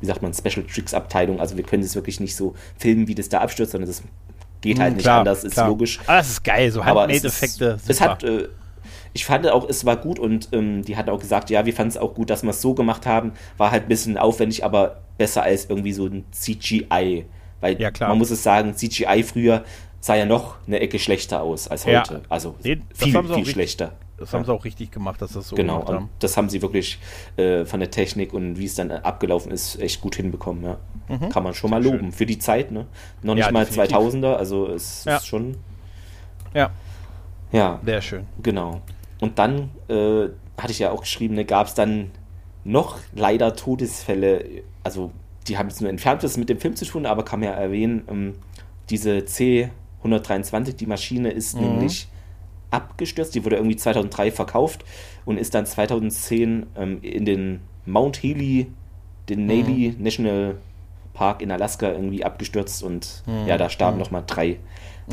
wie sagt man, Special Tricks Abteilung, also wir können es wirklich nicht so filmen, wie das da abstürzt, sondern das Geht halt hm, nicht klar, anders, ist klar. logisch. Aber das ist geil, so Handmade-Effekte. Es, es, hat, äh, ich fand auch, es war gut und ähm, die hat auch gesagt, ja, wir fanden es auch gut, dass wir es so gemacht haben. War halt ein bisschen aufwendig, aber besser als irgendwie so ein CGI. Weil ja, man muss es sagen, CGI früher sah ja noch eine Ecke schlechter aus als heute. Ja. Also nee, viel, viel schlechter. Das haben sie auch richtig gemacht, dass das so genau, gemacht haben. Das haben sie wirklich äh, von der Technik und wie es dann abgelaufen ist, echt gut hinbekommen. Ja. Mhm. Kann man schon mal loben. Schön. Für die Zeit, ne? Noch nicht ja, mal definitiv. 2000er, also es ist schon. Ja. Ja. Sehr schön. Genau. Und dann äh, hatte ich ja auch geschrieben, ne, gab es dann noch leider Todesfälle. Also, die haben jetzt nur entfernt was mit dem Film zu tun, aber kann man ja erwähnen, ähm, diese C123, die Maschine ist mhm. nämlich abgestürzt. Die wurde irgendwie 2003 verkauft und ist dann 2010 ähm, in den Mount Healy, den Navy mhm. National Park in Alaska irgendwie abgestürzt und mhm. ja, da starben mhm. nochmal drei äh,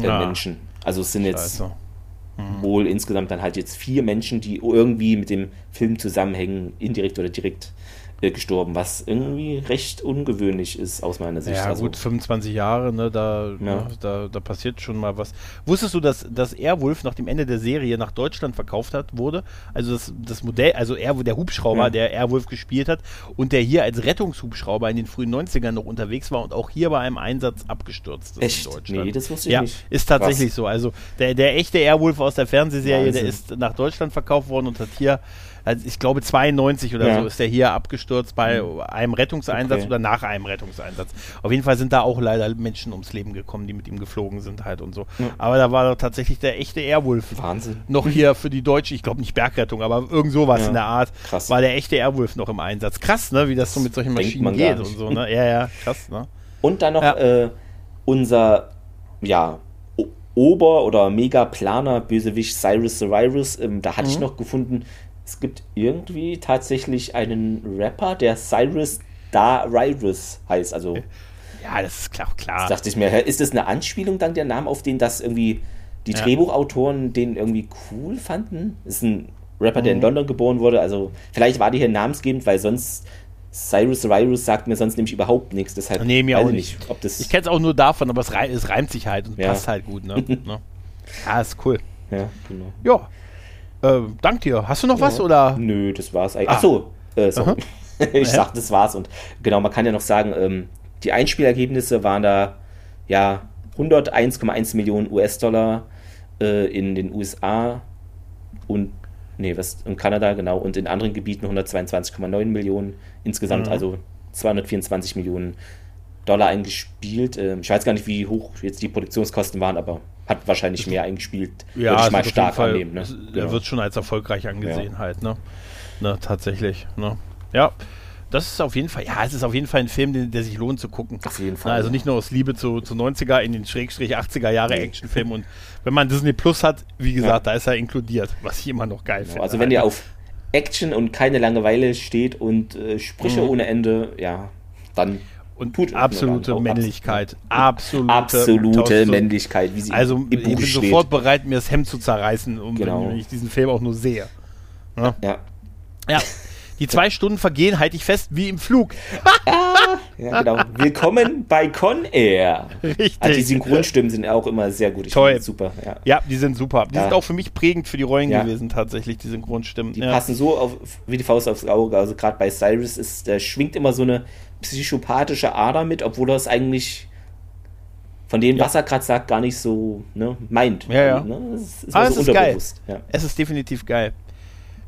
ja. Menschen. Also es sind jetzt mhm. wohl insgesamt dann halt jetzt vier Menschen, die irgendwie mit dem Film zusammenhängen, indirekt oder direkt gestorben, was irgendwie recht ungewöhnlich ist aus meiner Sicht. Ja, also, gut, 25 Jahre, ne, da, ja. da, da passiert schon mal was. Wusstest du, dass, dass Airwolf nach dem Ende der Serie nach Deutschland verkauft hat, wurde? Also das, das Modell, also Air, der Hubschrauber, ja. der Airwolf gespielt hat und der hier als Rettungshubschrauber in den frühen 90ern noch unterwegs war und auch hier bei einem Einsatz abgestürzt ist Echt? in Deutschland. Nee, das wusste ich ja, nicht. ist tatsächlich was? so. Also der, der echte Airwolf aus der Fernsehserie, Wahnsinn. der ist nach Deutschland verkauft worden und hat hier also ich glaube 92 oder ja. so ist der hier abgestürzt bei mhm. einem Rettungseinsatz okay. oder nach einem Rettungseinsatz. Auf jeden Fall sind da auch leider Menschen ums Leben gekommen, die mit ihm geflogen sind halt und so. Ja. Aber da war tatsächlich der echte Airwolf. Wahnsinn. Noch hier für die deutsche, ich glaube nicht Bergrettung, aber irgend sowas ja. in der Art. Krass. War der echte Airwolf noch im Einsatz. Krass, ne, wie das so mit solchen Maschinen geht und so, ne? Ja, ja, krass, ne? Und dann noch äh, unser, ja, Ober- oder Mega-Planer-Bösewicht Cyrus the Virus. Ähm, da hatte mhm. ich noch gefunden, es gibt irgendwie tatsächlich einen Rapper, der Cyrus Darius heißt. Also. Ja, das ist klar. klar. Das dachte ich mir, ist das eine Anspielung dann der Name, auf den das irgendwie die ja. Drehbuchautoren den irgendwie cool fanden? Das ist ein Rapper, der mhm. in London geboren wurde. Also, vielleicht war die hier namensgebend, weil sonst Cyrus Virus sagt mir sonst nämlich überhaupt nichts. Deshalb nee, mir auch nicht. Ob das ich kenne es auch nur davon, aber es, rei es reimt sich halt und ja. passt halt gut. Ne? ne? Ja, ist cool. Ja, genau. Ja, äh, dank dir. Hast du noch ja. was oder? Nö, das war's eigentlich. Ah. Achso, äh, ich sag, das war's. Und genau, man kann ja noch sagen, ähm, die Einspielergebnisse waren da ja 101,1 Millionen US-Dollar äh, in den USA und nee, was in Kanada, genau, und in anderen Gebieten 122,9 Millionen insgesamt, mhm. also 224 Millionen Dollar eingespielt. Ähm, ich weiß gar nicht, wie hoch jetzt die Produktionskosten waren, aber hat wahrscheinlich mehr eingespielt. Ja, würde ich mal stark Fall, annehmen. Ne? Er ja. wird schon als erfolgreich angesehen ja. halt, ne? ne? Tatsächlich, ne? Ja. Das ist auf jeden Fall, ja, es ist auf jeden Fall ein Film, den, der sich lohnt zu gucken. Auf jeden Fall. Na, also nicht nur aus Liebe zu, zu 90er in den Schrägstrich 80er Jahre nee. Actionfilm und wenn man Disney Plus hat, wie gesagt, da ist er inkludiert, was ich immer noch geil genau. finde. Also wenn ihr auf Action und keine Langeweile steht und äh, Sprüche mhm. ohne Ende, ja, dann und Tut absolute Männlichkeit. Absolute, absolute Männlichkeit, wie sie Also ich bin steht. sofort bereit, mir das Hemd zu zerreißen, um, genau. wenn ich diesen Film auch nur sehe. Ja. Ja. ja. Die zwei Stunden vergehen, halte ich fest, wie im Flug. ja, genau. Willkommen bei Con Air. Richtig. Also die Synchronstimmen sind auch immer sehr gut. Ich Toll. Super. Ja. ja. die sind super. Die ja. sind auch für mich prägend für die Rollen gewesen, tatsächlich, die Synchronstimmen. Die passen so auf, wie die Faust aufs Auge. Also gerade bei Cyrus ist, der schwingt immer so eine psychopathische Ader mit, obwohl er es eigentlich von dem, was er gerade sagt, gar nicht so ne, meint. Ja, ja. Ne? Das ist, Aber so es ist geil. Es ist definitiv geil.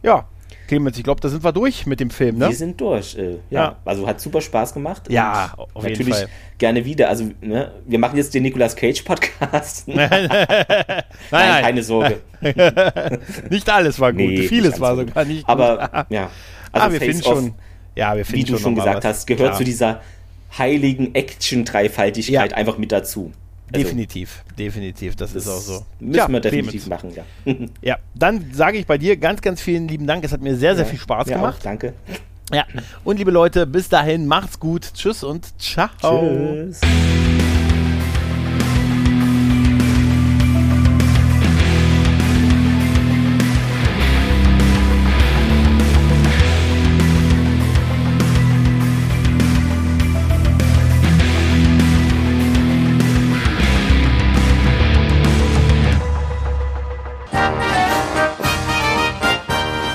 Ja, Clemens, ich glaube, da sind wir durch mit dem Film, ne? Wir sind durch. Äh, ja. ja. also hat super Spaß gemacht. Ja, auf jeden natürlich Fall. gerne wieder. Also, ne, wir machen jetzt den Nicolas Cage Podcast. nein, nein, nein, keine Sorge. nicht alles war gut, nee, vieles war sogar nicht gut. Aber ja, also ah, wir finden schon. Ja, wir finden wie du schon gesagt hast, gehört klar. zu dieser heiligen Action-Dreifaltigkeit ja. einfach mit dazu. Also, definitiv, definitiv, das, das, ist auch so. Müssen ja, wir definitiv machen, ja. ja, dann sage ich bei dir ganz, ganz vielen lieben Dank. Es hat mir sehr, sehr viel Spaß gemacht. Auch, danke. Ja, und liebe Leute, bis dahin, macht's gut. Tschüss und ciao. Tschüss.